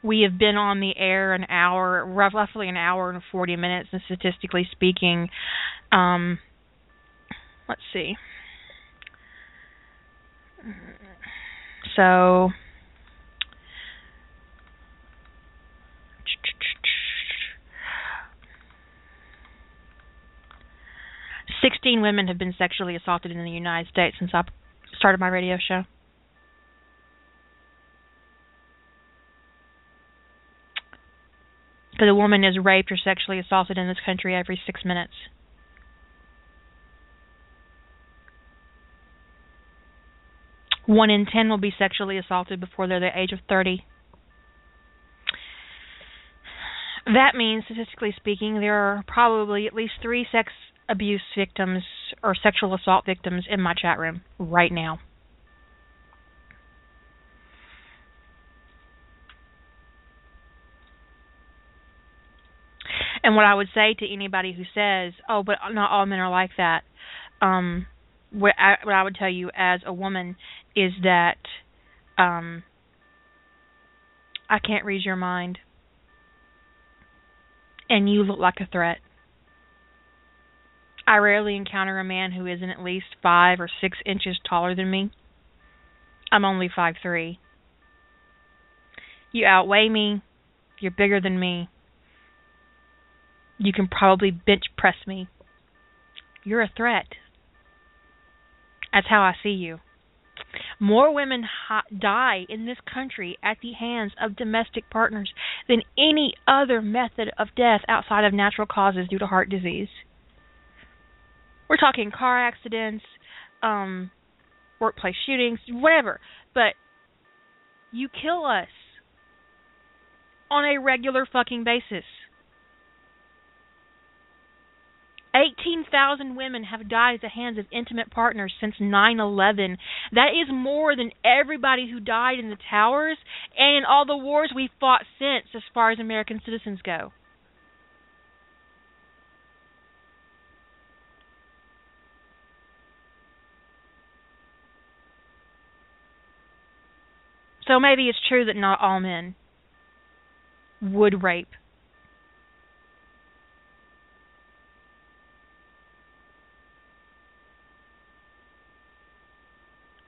We have been on the air an hour, roughly an hour and 40 minutes, and statistically speaking, um, let's see. So, Sixteen women have been sexually assaulted in the United States since I started my radio show. Because a woman is raped or sexually assaulted in this country every six minutes. One in ten will be sexually assaulted before they're the age of 30. That means, statistically speaking, there are probably at least three sex abuse victims or sexual assault victims in my chat room right now. And what I would say to anybody who says, "Oh, but not all men are like that," um, what I, what I would tell you as a woman is that um, I can't read your mind, and you look like a threat. I rarely encounter a man who isn't at least five or six inches taller than me. I'm only five three. You outweigh me. You're bigger than me. You can probably bench press me. You're a threat. That's how I see you. More women die in this country at the hands of domestic partners than any other method of death outside of natural causes due to heart disease. We're talking car accidents, um, workplace shootings, whatever. But you kill us on a regular fucking basis. 18,000 women have died at the hands of intimate partners since 9/11. That is more than everybody who died in the towers and in all the wars we've fought since as far as American citizens go. So maybe it's true that not all men would rape.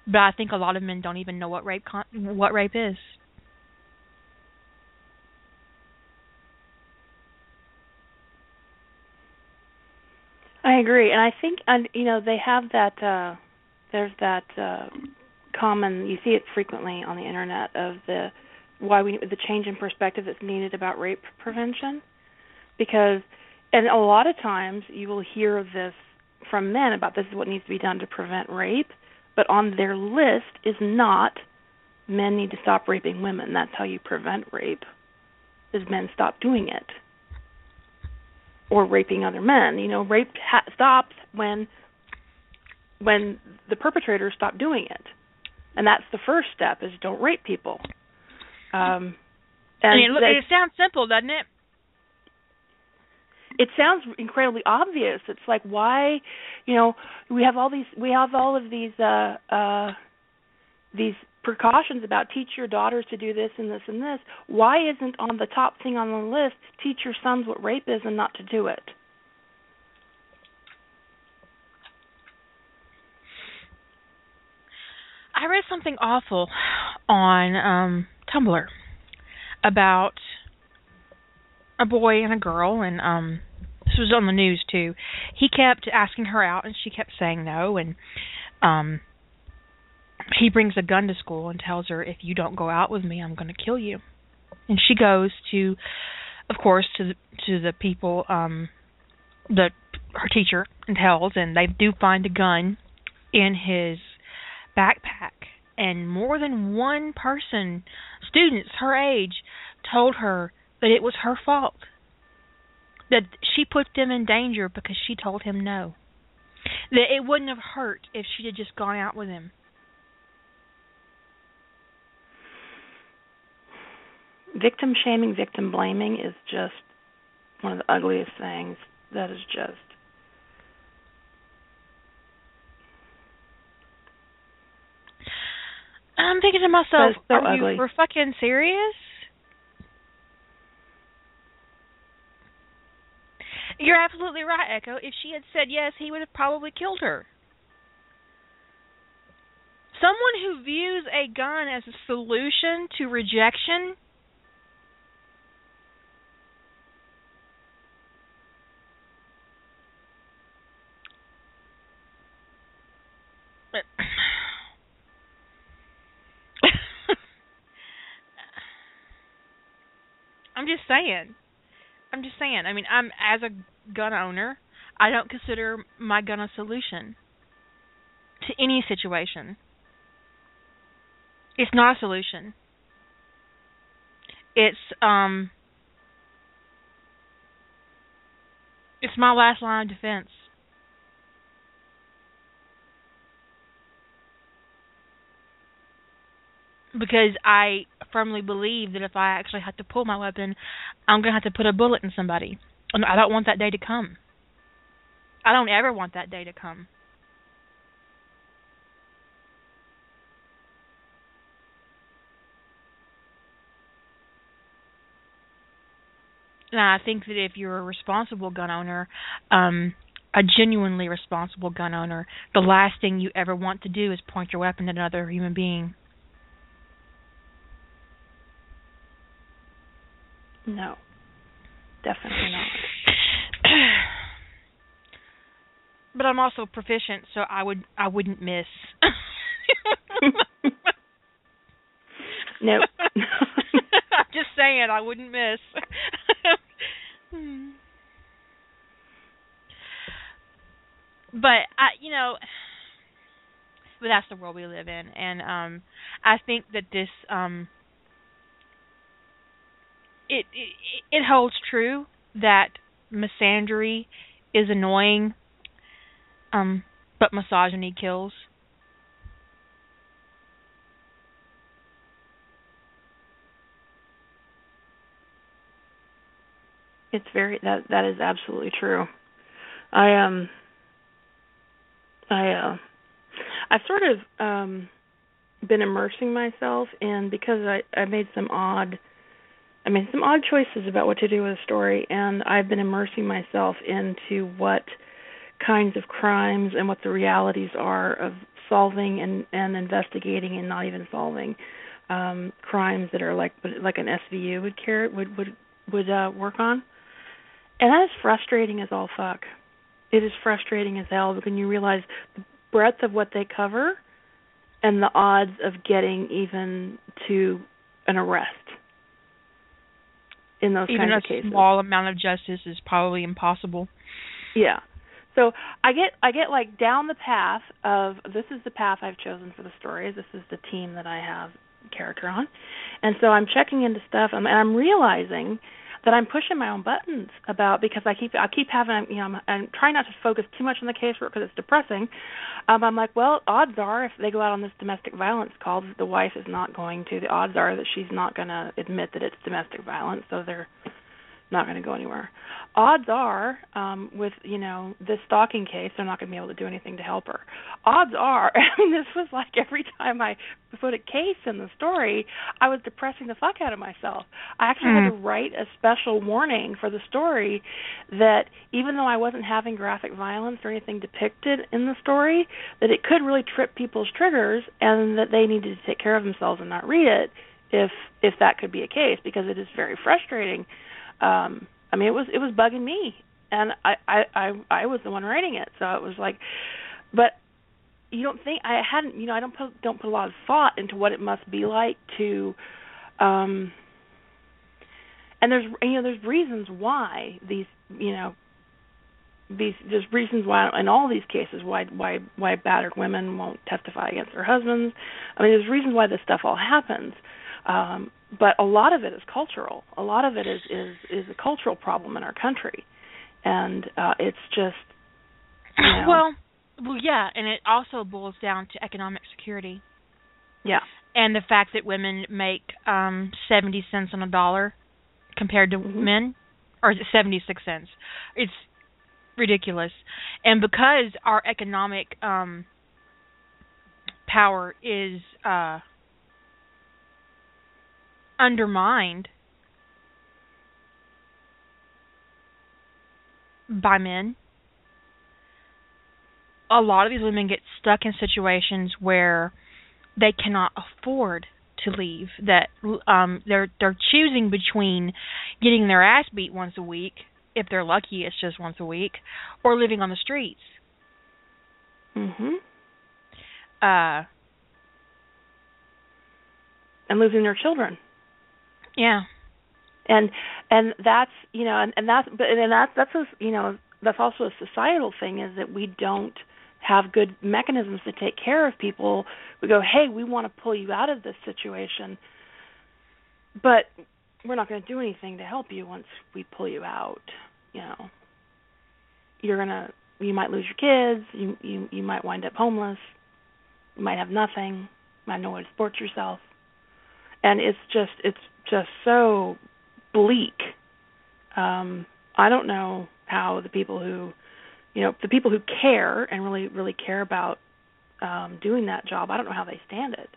But I think a lot of men don't even know what rape con- what rape is. I agree, and I think, and you know, they have that. uh There's that uh common. You see it frequently on the internet of the why we the change in perspective that's needed about rape prevention, because, and a lot of times you will hear this from men about this is what needs to be done to prevent rape, but on their list is not men need to stop raping women. That's how you prevent rape. Is men stop doing it or raping other men. You know, rape ha- stops when when the perpetrators stop doing it, and that's the first step: is don't rape people. Um, and it, that- it sounds simple, doesn't it? it sounds incredibly obvious. It's like why, you know, we have all these we have all of these uh uh these precautions about teach your daughters to do this and this and this. Why isn't on the top thing on the list teach your sons what rape is and not to do it? I read something awful on um Tumblr about a boy and a girl and um this was on the news too. He kept asking her out and she kept saying no and um he brings a gun to school and tells her if you don't go out with me I'm going to kill you. And she goes to of course to the to the people um the her teacher and tells and they do find a gun in his backpack and more than one person students her age told her that it was her fault that she put them in danger because she told him no that it wouldn't have hurt if she had just gone out with him Victim shaming, victim blaming is just one of the ugliest things. That is just i'm thinking to myself so are ugly. you for fucking serious You're absolutely right, Echo. If she had said yes, he would have probably killed her. Someone who views a gun as a solution to rejection I'm just saying. I'm just saying. I mean, I'm as a gun owner, I don't consider my gun a solution to any situation. It's not a solution. It's um it's my last line of defense. Because I firmly believe that if I actually have to pull my weapon, I'm going to have to put a bullet in somebody. And I don't want that day to come. I don't ever want that day to come. And I think that if you're a responsible gun owner, um, a genuinely responsible gun owner, the last thing you ever want to do is point your weapon at another human being. No. Definitely not. <clears throat> but I'm also proficient, so I would I wouldn't miss. nope. <laughs> I'm just saying I wouldn't miss. <laughs> but I, you know, but that's the world we live in, and um, I think that this um, it it, holds true that misandry is annoying, um, but misogyny kills. It's very that that is absolutely true. I um I uh I've sort of um been immersing myself in because I I made some odd I made some odd choices about what to do with a story and I've been immersing myself into what kinds of crimes and what the realities are of solving and and investigating and not even solving um crimes that are like like an SVU would care would would would uh work on and that is frustrating as all fuck. It is frustrating as hell when you realize the breadth of what they cover and the odds of getting even to an arrest in those even kinds of cases. Even a small amount of justice is probably impossible. Yeah. So I get I get like down the path of this is the path I've chosen for the story. This is the team that I have character on, and so I'm checking into stuff and I'm realizing that I'm pushing my own buttons about because I keep I keep having you know I'm, I'm trying not to focus too much on the casework because it's depressing. Um, I'm like, well, odds are if they go out on this domestic violence call, the wife is not going to. The odds are that she's not going to admit that it's domestic violence, so they're not going to go anywhere. Odds are, um, with you know this stalking case, they're not going to be able to do anything to help her. Odds are, <laughs> I mean, this was like every time I put a case in the story, I was depressing the fuck out of myself. I actually mm. had to write a special warning for the story that even though I wasn't having graphic violence or anything depicted in the story, that it could really trip people's triggers, and that they needed to take care of themselves and not read it if if that could be a case because it is very frustrating um I mean it was it was bugging me and I I I I was the one writing it so it was like but you don't think I hadn't you know I don't put don't put a lot of thought into what it must be like to um and there's you know there's reasons why these you know these there's reasons why in all these cases why why why battered women won't testify against their husbands. I mean there's reasons why this stuff all happens. Um but a lot of it is cultural. A lot of it is is is a cultural problem in our country, and uh, it's just you know, well, well, yeah, and it also boils down to economic security. Yeah, and the fact that women make um seventy cents on a dollar compared to mm-hmm. men, or is it seventy six cents? It's ridiculous, and because our economic um power is uh undermined by men. A lot of these women get stuck in situations where they cannot afford to leave. That um, they're they're choosing between getting their ass beat once a week, if they're lucky, it's just once a week, or living on the streets. Mhm. Uh. And losing their children. Yeah. And and that's you know and, and that's but and that's that's a you know that's also a societal thing is that we don't have good mechanisms to take care of people. We go, hey, we want to pull you out of this situation, but we're not going to do anything to help you once we pull you out. You know, you're gonna you might lose your kids. You you you might wind up homeless. You might have nothing. You might know way to support yourself. And it's just it's just so bleak. Um, I don't know how the people who, you know, the people who care and really really care about um, doing that job, I don't know how they stand it.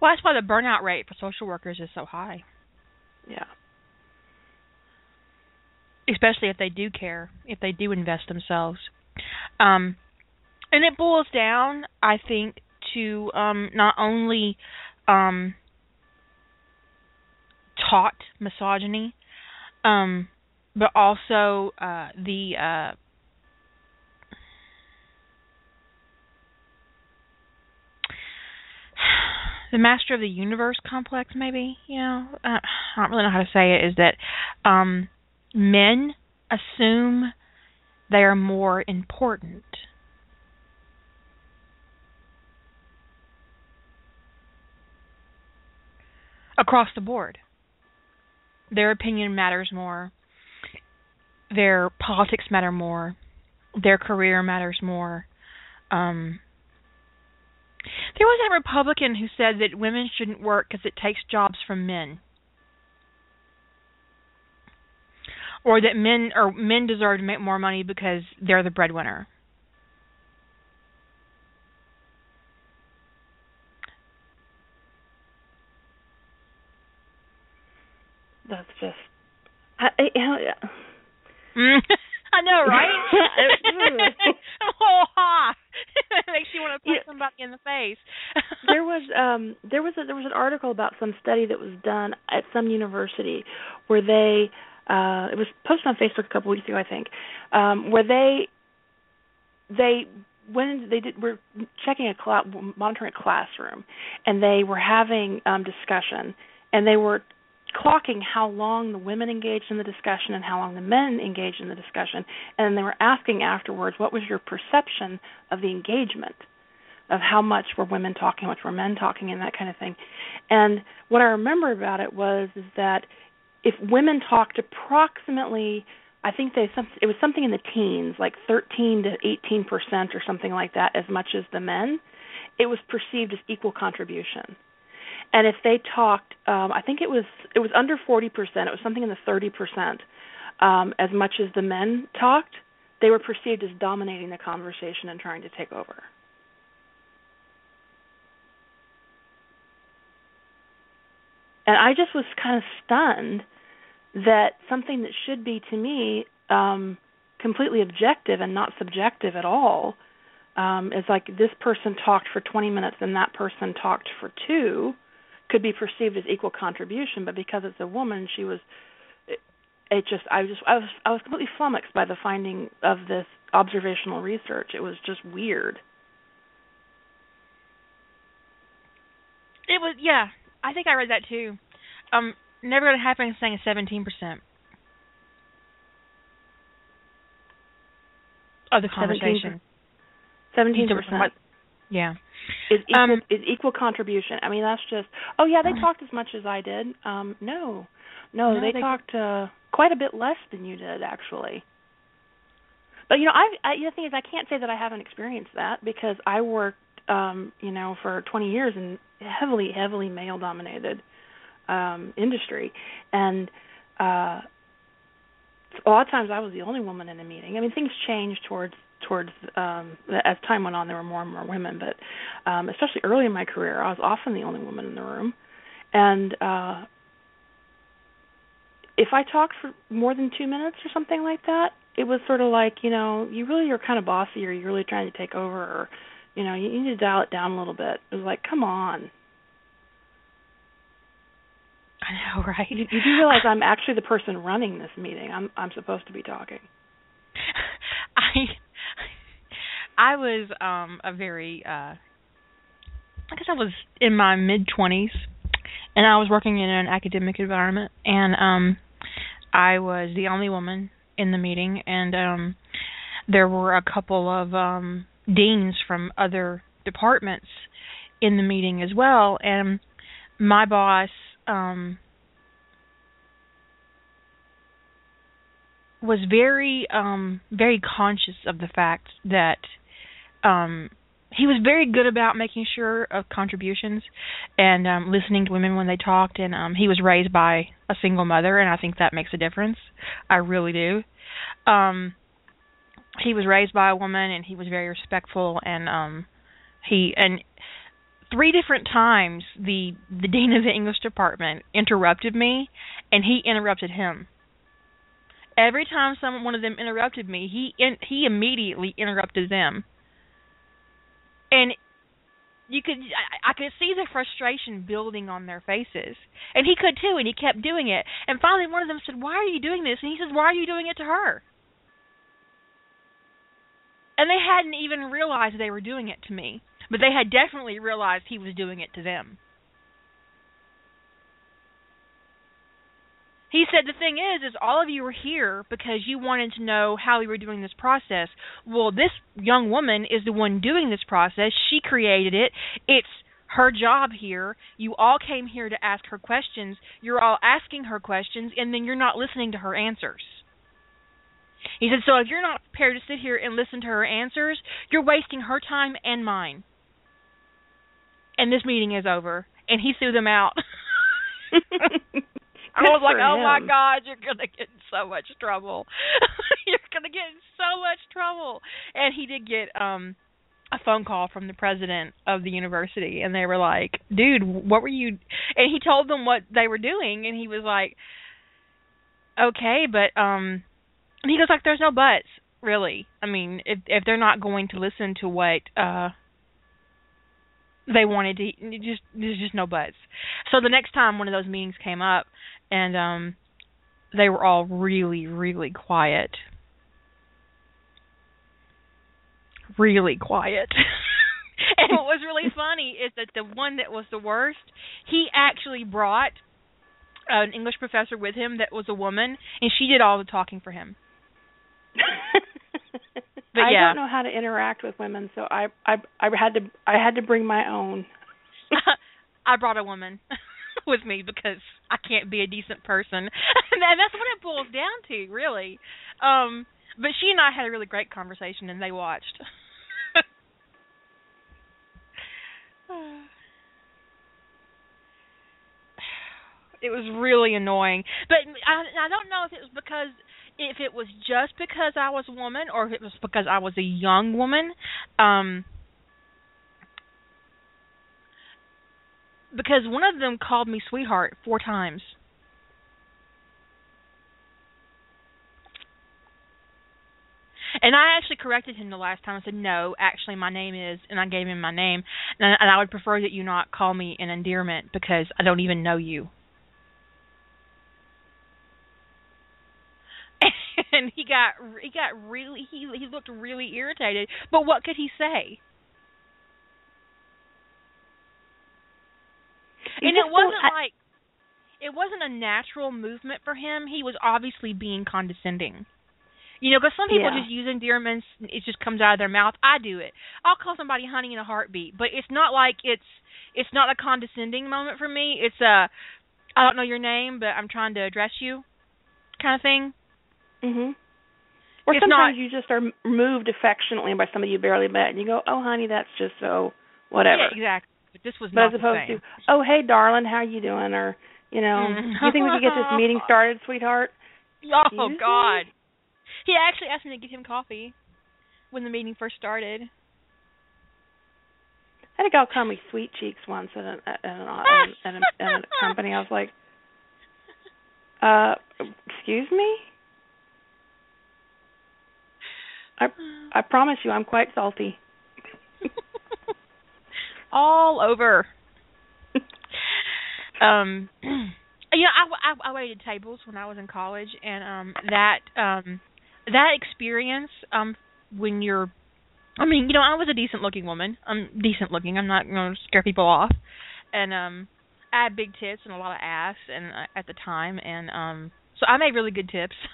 Well, that's why the burnout rate for social workers is so high. Yeah. Especially if they do care, if they do invest themselves. Um, and it boils down, I think, to um, not only um, taught misogyny, um, but also uh, the uh, the master of the universe complex maybe you know? Uh, I don't really know how to say it is that um men assume they are more important. Across the board their opinion matters more their politics matter more their career matters more um there was that Republican who said that women shouldn't work because it takes jobs from men. Or that men or men deserve to make more money because they're the breadwinner. That's just I, I, <laughs> I know, right? <laughs> <laughs> oh, ha! it makes you want to punch yeah. somebody in the face. there was um there was a, there was an article about some study that was done at some university where they uh it was posted on Facebook a couple weeks ago I think um where they they when they did were checking a cl- monitoring a classroom and they were having um discussion and they were clocking how long the women engaged in the discussion and how long the men engaged in the discussion and they were asking afterwards what was your perception of the engagement of how much were women talking how much were men talking and that kind of thing. And what i remember about it was is that if women talked approximately i think they it was something in the teens like 13 to 18 percent or something like that as much as the men it was perceived as equal contribution and if they talked um i think it was it was under 40% it was something in the 30% um as much as the men talked they were perceived as dominating the conversation and trying to take over. And i just was kind of stunned that something that should be to me um completely objective and not subjective at all um is like this person talked for 20 minutes and that person talked for 2 could be perceived as equal contribution, but because it's a woman, she was. It, it just I just I was I was completely flummoxed by the finding of this observational research. It was just weird. It was yeah. I think I read that too. Um, never gonna happen saying seventeen percent of the conversation. Seventeen percent. Yeah is equal um, is equal contribution. I mean, that's just oh yeah, they talked as much as I did. Um, no, no, no they, they, talked uh, quite a bit less than you did actually. But you know, I, I the thing is, I can't say that I haven't experienced that because I worked, um, you know, for 20 years in heavily, heavily male-dominated um, industry, and uh, a lot of times I was the only woman in a meeting. I mean, things changed towards towards um as time went on there were more and more women but um especially early in my career I was often the only woman in the room and uh if I talked for more than 2 minutes or something like that it was sort of like you know you really are kind of bossy or you're really trying to take over or you know you need to dial it down a little bit it was like come on I know, right? You, you do realize I'm actually the person running this meeting. I'm I'm supposed to be talking. <laughs> I I was um a very uh I guess I was in my mid 20s and I was working in an academic environment and um I was the only woman in the meeting and um there were a couple of um deans from other departments in the meeting as well and my boss um was very um very conscious of the fact that um he was very good about making sure of contributions and um listening to women when they talked and um he was raised by a single mother and I think that makes a difference. I really do. Um he was raised by a woman and he was very respectful and um he and three different times the the dean of the English department interrupted me and he interrupted him every time someone one of them interrupted me, he in, he immediately interrupted them. And you could I, I could see the frustration building on their faces. And he could too, and he kept doing it. And finally one of them said, "Why are you doing this?" And he says, "Why are you doing it to her?" And they hadn't even realized they were doing it to me, but they had definitely realized he was doing it to them. He said the thing is is all of you are here because you wanted to know how we were doing this process. Well, this young woman is the one doing this process. She created it. It's her job here. You all came here to ask her questions. You're all asking her questions and then you're not listening to her answers. He said, so if you're not prepared to sit here and listen to her answers, you're wasting her time and mine. And this meeting is over. And he threw them out. <laughs> <laughs> I was like, oh my God, you're going to get in so much trouble. <laughs> you're going to get in so much trouble. And he did get um a phone call from the president of the university and they were like, "Dude, what were you?" And he told them what they were doing and he was like, "Okay, but um and he goes like there's no buts, really. I mean, if if they're not going to listen to what uh they wanted to just there's just no buts. So the next time one of those meetings came up and um they were all really really quiet. Really quiet. <laughs> and what was really funny is that the one that was the worst, he actually brought an English professor with him that was a woman and she did all the talking for him. <laughs> but I yeah. don't know how to interact with women, so I I I had to I had to bring my own. <laughs> I brought a woman <laughs> with me because I can't be a decent person, <laughs> and that's what it boils down to, really. Um, but she and I had a really great conversation, and they watched. <sighs> it was really annoying, but I I don't know if it was because if it was just because I was a woman or if it was because I was a young woman. Um because one of them called me sweetheart four times. And I actually corrected him the last time. I said, "No, actually, my name is," and I gave him my name, and, and I would prefer that you not call me an endearment because I don't even know you. <laughs> and he got he got really he he looked really irritated. But what could he say? And it wasn't like it wasn't a natural movement for him. He was obviously being condescending. You know, because some people yeah. just use endearments, it just comes out of their mouth. I do it. I'll call somebody honey in a heartbeat, but it's not like it's it's not a condescending moment for me. It's a I don't know your name, but I'm trying to address you kind of thing. Mhm. Or it's sometimes not, you just are moved affectionately by somebody you barely met, and you go, "Oh, honey, that's just so whatever." Yeah, exactly. But this was but not as opposed to, "Oh, hey, darling, how you doing?" Or, you know, Mm. "You think we could get this <laughs> meeting started, sweetheart?" Oh Excuse me? God. He actually asked me to get him coffee when the meeting first started. I had a gal call me sweet cheeks once at an at an, at an, at a, at a <laughs> company. I was like, "Uh, excuse me." I I promise you, I'm quite salty. <laughs> All over. <laughs> um <clears throat> you know, I, I I waited tables when I was in college and um that um that experience um when you're I mean, you know, I was a decent looking woman. I'm decent looking. I'm not going to scare people off. And um I had big tits and a lot of ass and uh, at the time and um so I made really good tips. <laughs>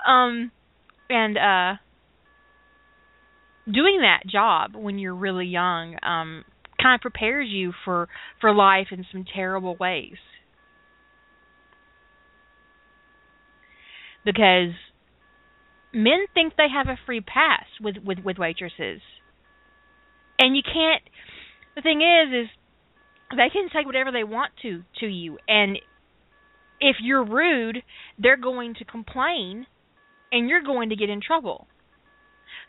<laughs> um and uh doing that job when you're really young um kind of prepares you for for life in some terrible ways. Because men think they have a free pass with with with waitresses. And you can't the thing is is they can take whatever they want to to you. And if you're rude they're going to complain and you're going to get in trouble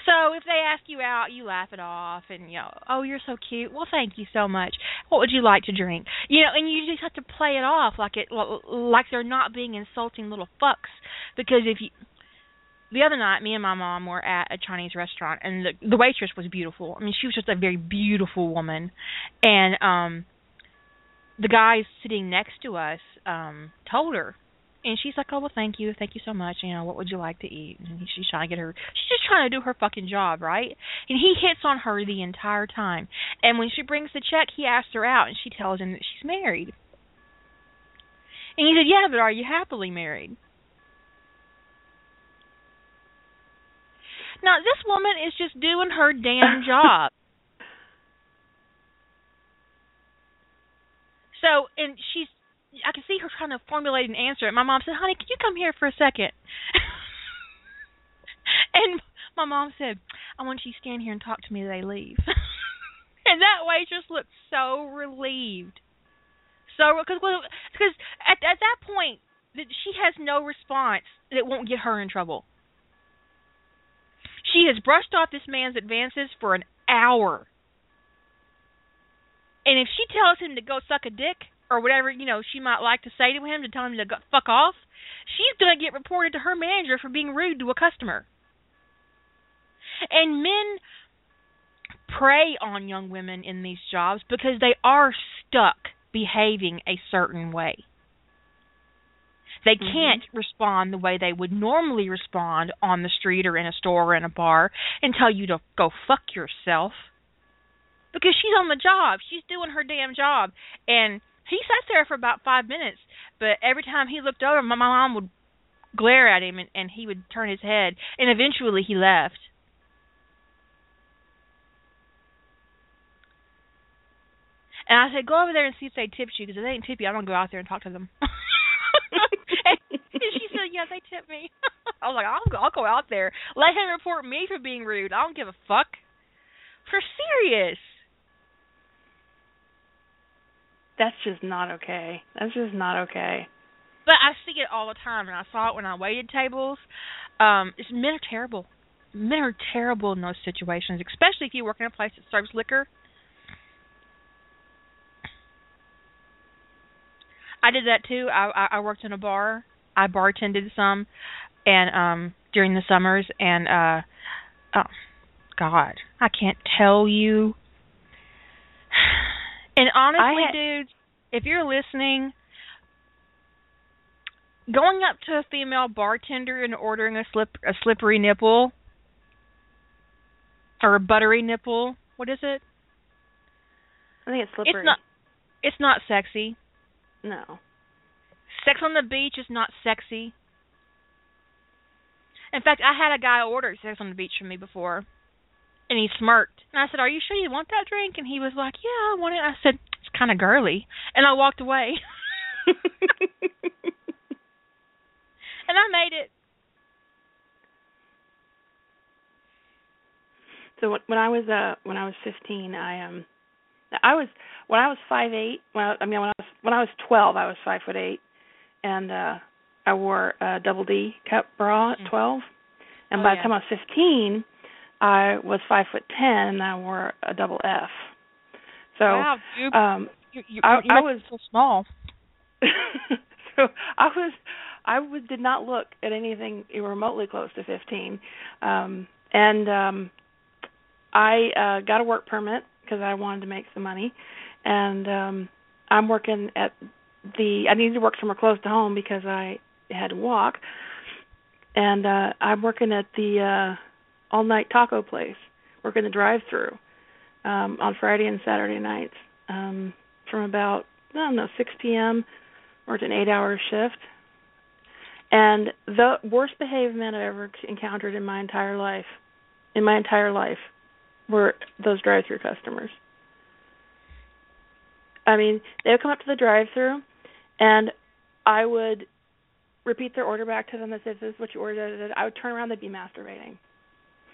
so if they ask you out, you laugh it off and you know, oh, you're so cute. Well, thank you so much. What would you like to drink? You know, and you just have to play it off like it like they're not being insulting little fucks because if you the other night, me and my mom were at a Chinese restaurant, and the the waitress was beautiful. I mean, she was just a very beautiful woman, and um, the guy sitting next to us um told her, And she's like, "Oh well, thank you, thank you so much. You know, what would you like to eat?" And she's trying to get her. She's just trying to do her fucking job, right? And he hits on her the entire time. And when she brings the check, he asks her out, and she tells him that she's married. And he said, "Yeah, but are you happily married?" Now this woman is just doing her damn <laughs> job. So, and she's I can see her trying to formulate an answer. And my mom said, "Honey, can you come here for a second? <laughs> and my mom said, "I want you to stand here and talk to me they leave." <laughs> and that waitress looked so relieved. So because because at at that point she has no response that won't get her in trouble. She has brushed off this man's advances for an hour. And if she tells him to go suck a dick, or whatever you know she might like to say to him to tell him to go, fuck off, she's going to get reported to her manager for being rude to a customer. And men prey on young women in these jobs because they are stuck behaving a certain way. They mm-hmm. can't respond the way they would normally respond on the street or in a store or in a bar and tell you to go fuck yourself. Because she's on the job. She's doing her damn job. And he sat there for about five minutes, but every time he looked over, my mom would glare at him, and, and he would turn his head, and eventually he left. And I said, go over there and see if they tipped you, because if they didn't tip you, I'm gonna go out there and talk to them. <laughs> and she said, yeah, they tipped me. <laughs> I was like, I'll, I'll go out there. Let him report me for being rude. I don't give a fuck. For serious. That's just not okay. That's just not okay. But I see it all the time, and I saw it when I waited tables. Um, it's, men are terrible. Men are terrible in those situations, especially if you work in a place that serves liquor. I did that too. I I worked in a bar. I bartended some, and um during the summers, and uh, oh, God, I can't tell you and honestly, had, dudes, if you're listening, going up to a female bartender and ordering a slip a slippery nipple or a buttery nipple, what is it? I think it's slippery. It's not. It's not sexy. No. Sex on the beach is not sexy. In fact, I had a guy order sex on the beach from me before and he smirked. And I said, "Are you sure you want that drink?" And he was like, "Yeah, I want it." I said, "It's kind of girly," and I walked away. <laughs> and I made it. So when I was uh when I was 15, I um I was when I was five eight. Well, I mean when I was when I was 12, I was five foot eight, and uh I wore a double D cup bra at mm. 12. And oh, by yeah. the time I was 15, I was five foot ten and I wore a double F. So wow, you, um you, you, I, I was so small. <laughs> so I was I was, did not look at anything remotely close to 15. Um and um I uh got a work permit because I wanted to make some money and um I'm working at the I needed to work somewhere close to home because I had to walk and uh I'm working at the uh all night taco place, working the drive through um, on Friday and Saturday nights um, from about I don't know 6 p.m. or it's an eight-hour shift. And the worst behaved men I've ever encountered in my entire life, in my entire life, were those drive-through customers. I mean, they would come up to the drive-through, and I would repeat their order back to them and say, "This is what you ordered." I would turn around, they'd be masturbating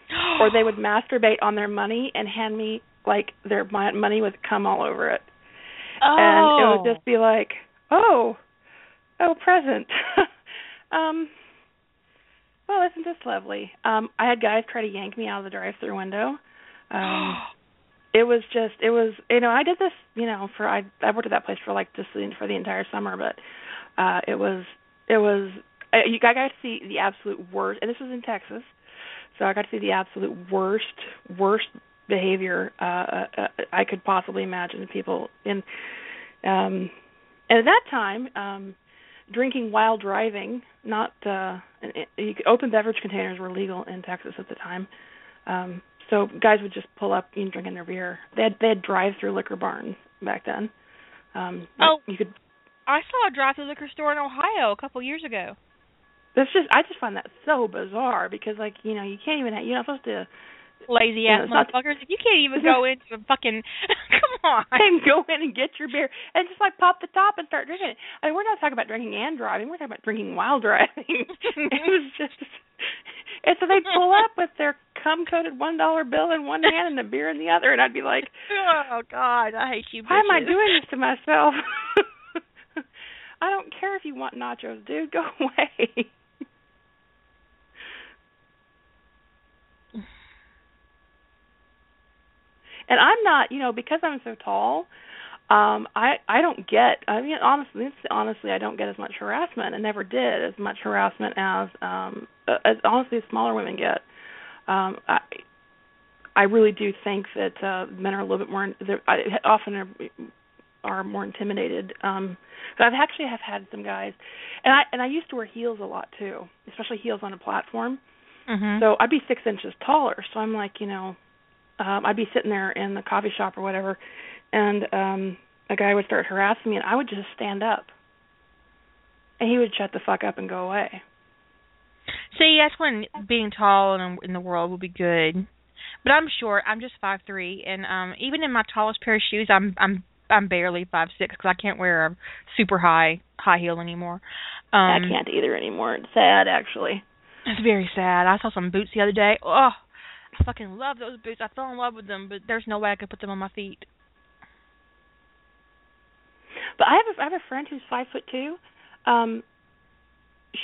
<gasps> or they would masturbate on their money and hand me like their money would come all over it. Oh. And it would just be like, "Oh, oh, present." <laughs> um well, isn't this lovely? Um I had guys try to yank me out of the drive-through window. Um <gasps> it was just it was you know, I did this, you know, for I I worked at that place for like just for the entire summer, but uh it was it was uh, you I got to see the absolute worst and this was in Texas so I got to see the absolute worst, worst behavior uh, uh, uh, I could possibly imagine people in. Um, and at that time, um, drinking while driving. Not uh, open beverage containers were legal in Texas at the time. Um, so guys would just pull up and drinking their beer. They had they had drive-through liquor barns back then. Um, oh, you could. I saw a drive-through liquor store in Ohio a couple years ago. That's just I just find that so bizarre because like you know you can't even have, you're not supposed to lazy ass motherfuckers. you can't even go <laughs> into a fucking <laughs> come on. And go in and get your beer and just like pop the top and start drinking it. I mean we're not talking about drinking and driving, we're talking about drinking while driving. <laughs> it was just and so they'd pull up with their cum coated one dollar bill in one hand and the beer in the other and I'd be like Oh God, I hate you Why am I doing this to myself? I don't care if you want nachos, dude, go away. And I'm not, you know, because I'm so tall, um I I don't get I mean honestly honestly I don't get as much harassment and never did as much harassment as um as honestly smaller women get. Um I I really do think that uh men are a little bit more I often are are more intimidated. Um but I've actually have had some guys and I and I used to wear heels a lot too, especially heels on a platform. Mm-hmm. So I'd be six inches taller. So I'm like, you know, um I'd be sitting there in the coffee shop or whatever and um a guy would start harassing me and I would just stand up. And he would shut the fuck up and go away. See, that's when being tall in, in the world will be good. But I'm short. I'm just five three, and um even in my tallest pair of shoes, I'm I'm I'm barely five six because I can't wear a super high high heel anymore. Um, I can't either anymore. It's sad, actually. It's very sad. I saw some boots the other day. Oh, I fucking love those boots. I fell in love with them, but there's no way I could put them on my feet. But I have a I have a friend who's five foot two. Um,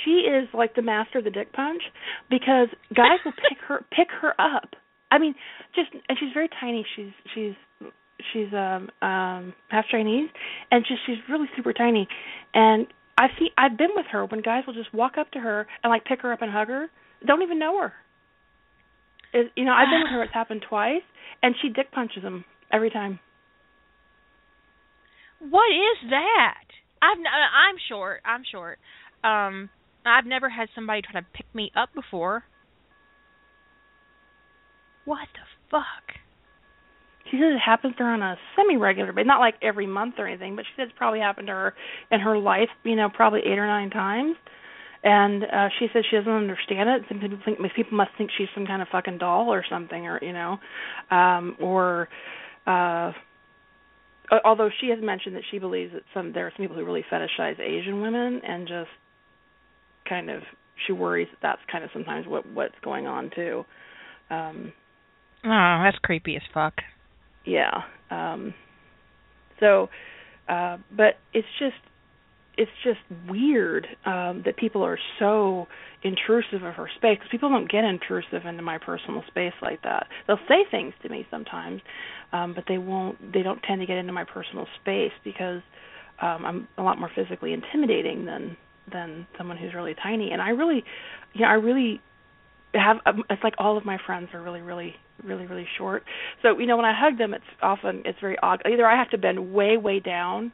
she is like the master of the dick punch because guys will pick her <laughs> pick her up. I mean, just and she's very tiny. She's she's she's um um half Chinese and just she's really super tiny. And I see I've been with her when guys will just walk up to her and like pick her up and hug her. Don't even know her. Is you know I've been with her. <sighs> It's happened twice, and she dick punches him every time. What is that? I've n- I'm short. I'm short. Um, I've never had somebody try to pick me up before. What the fuck? She says it happens to her on a semi-regular basis, not like every month or anything, but she says it's probably happened to her in her life, you know, probably eight or nine times. And uh she says she doesn't understand it. Some people think people must think she's some kind of fucking doll or something, or you know, um, or uh although she has mentioned that she believes that some there are some people who really fetishize Asian women and just kind of she worries that that's kind of sometimes what what's going on too. Um Oh, that's creepy as fuck. Yeah. Um so uh but it's just it's just weird um that people are so intrusive of her space people don't get intrusive into my personal space like that. They'll say things to me sometimes, um, but they won't. They don't tend to get into my personal space because um, I'm a lot more physically intimidating than than someone who's really tiny. And I really, you know, I really have. Um, it's like all of my friends are really, really, really, really short. So you know, when I hug them, it's often it's very odd. Either I have to bend way, way down,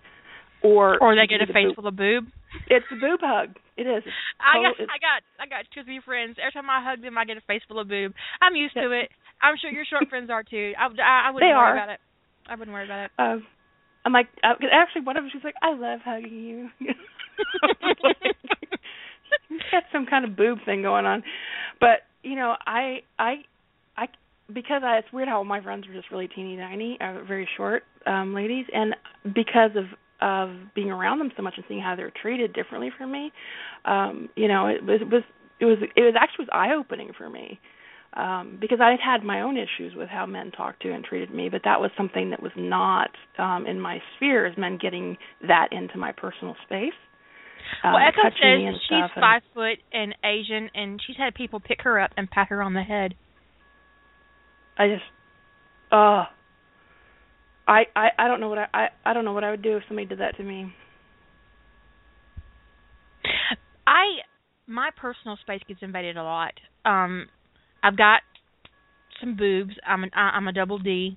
or or they get a face full of boob. It's a boob hug. It is. I got I got I got two or three friends. Every time I hug them, I get a face full of boob. I'm used to it. I'm sure your short friends are too. I, I, I wouldn't they worry are. about it. I wouldn't worry about it. Um, I'm like, uh, actually, one of them, she's like, I love hugging you. <laughs> You've got some kind of boob thing going on, but you know, I, I, I, because I, it's weird how my friends are just really teeny tiny, uh, very short um ladies, and because of of being around them so much and seeing how they're treated differently from me, um, you know, it was, it was, it was, it was actually was eye opening for me um because I had had my own issues with how men talked to and treated me, but that was something that was not um in my sphere as men getting that into my personal space. Um, well, Echo says she's stuff and- five foot and Asian, and she's had people pick her up and pat her on the head. I just uh I I I don't know what I I, I don't know what I would do if somebody did that to me. I my personal space gets invaded a lot. Um, I've got some boobs. I'm an I'm a double D,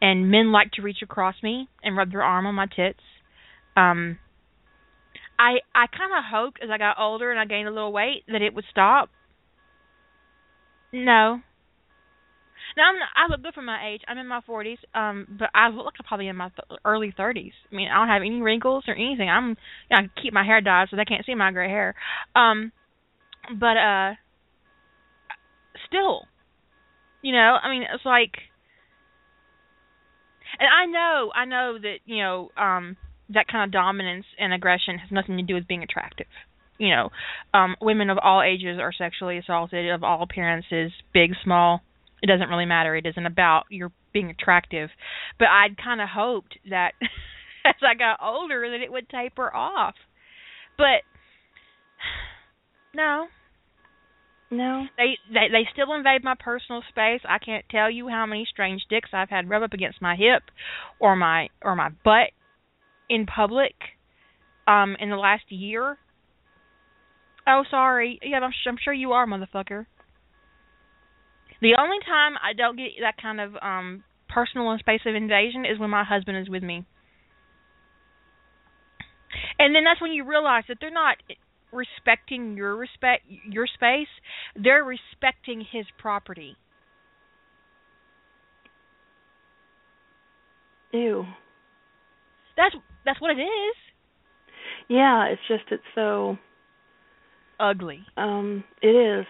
and men like to reach across me and rub their arm on my tits. Um, I I kind of hoped as I got older and I gained a little weight that it would stop. No. Now I'm not, I look good for my age. I'm in my 40s, um, but I look like I'm probably in my th- early 30s. I mean, I don't have any wrinkles or anything. I'm, you know, I keep my hair dyed so they can't see my gray hair. Um, but uh, still, you know, I mean, it's like, and I know, I know that you know, um, that kind of dominance and aggression has nothing to do with being attractive. You know, um, women of all ages are sexually assaulted of all appearances, big, small. It doesn't really matter. It isn't about your being attractive. But I'd kind of hoped that <laughs> as I got older that it would taper off. But no, No. they they they still invade my personal space. I can't tell you how many strange dicks I've had rub up against my hip or my or my butt in public um in the last year. Oh, sorry. Yeah, I'm, I'm sure you are, motherfucker. The only time I don't get that kind of um personal and space of invasion is when my husband is with me. And then that's when you realize that they're not respecting your respect your space, they're respecting his property. Ew. That's that's what it is. Yeah, it's just it's so Ugly. um it is.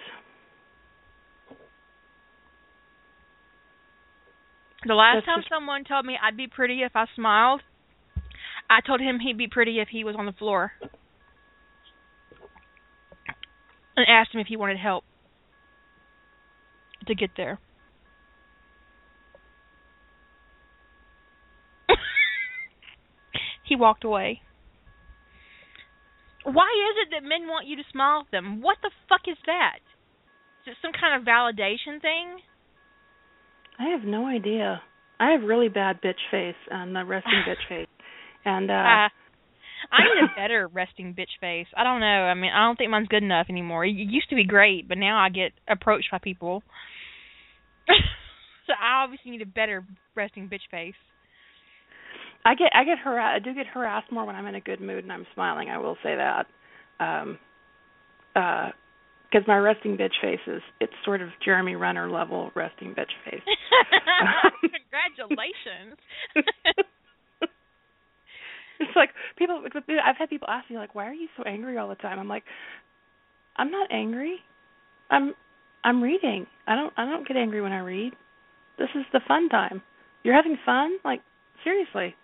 The last That's time just- someone told me I'd be pretty if I smiled, I told him he'd be pretty if he was on the floor. And asked him if he wanted help to get there. <laughs> he walked away. Why is it that men want you to smile at them? What the fuck is that? Is it some kind of validation thing? I have no idea. I have really bad bitch face and the resting bitch <laughs> face. And uh Uh, I need a better <laughs> resting bitch face. I don't know. I mean, I don't think mine's good enough anymore. It used to be great, but now I get approached by people. <laughs> so I obviously need a better resting bitch face. I get I get harassed I do get harassed more when I'm in a good mood and I'm smiling, I will say that. Um uh because my resting bitch face is it's sort of Jeremy Renner level resting bitch face. <laughs> <laughs> Congratulations. <laughs> it's like people I've had people ask me like why are you so angry all the time? I'm like I'm not angry. I'm I'm reading. I don't I don't get angry when I read. This is the fun time. You're having fun? Like seriously.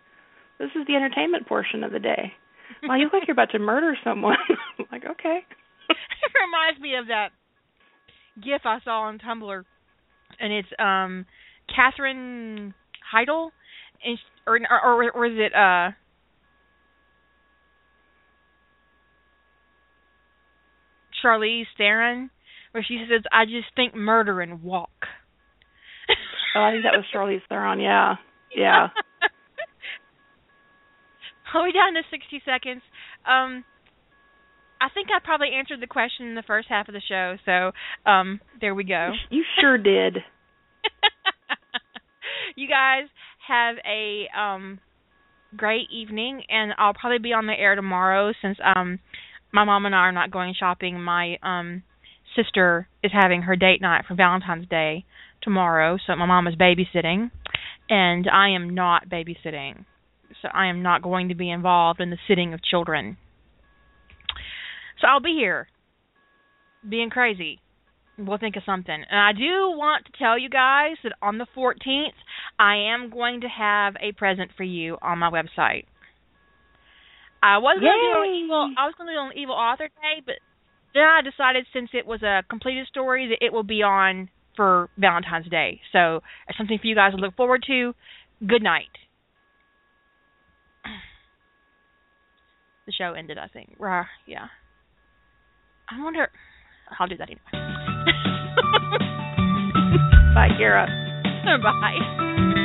This is the entertainment portion of the day. Well, you look like you're about to murder someone. I'm like, okay. <laughs> reminds me of that gif I saw on Tumblr, and it's um Katherine Heigl, and sh- or or or is it uh Charlize Theron, where she says, "I just think murder and walk." Oh, I think that was Charlize Theron. Yeah, yeah. <laughs> Are we down to sixty seconds? Um, I think I probably answered the question in the first half of the show, so um, there we go. You sure did. <laughs> you guys have a um great evening and I'll probably be on the air tomorrow since um my mom and I are not going shopping. My um sister is having her date night for Valentine's Day tomorrow, so my mom is babysitting and I am not babysitting. So I am not going to be involved in the sitting of children. So I'll be here being crazy. We'll think of something. And I do want to tell you guys that on the 14th, I am going to have a present for you on my website. I was going to do an evil. I was going to do an evil author day, but then I decided since it was a completed story that it will be on for Valentine's Day. So it's something for you guys to look forward to. Good night. The show ended, I think. Rah, Yeah. I wonder. I'll do that anyway. <laughs> Bye, Kira. Bye.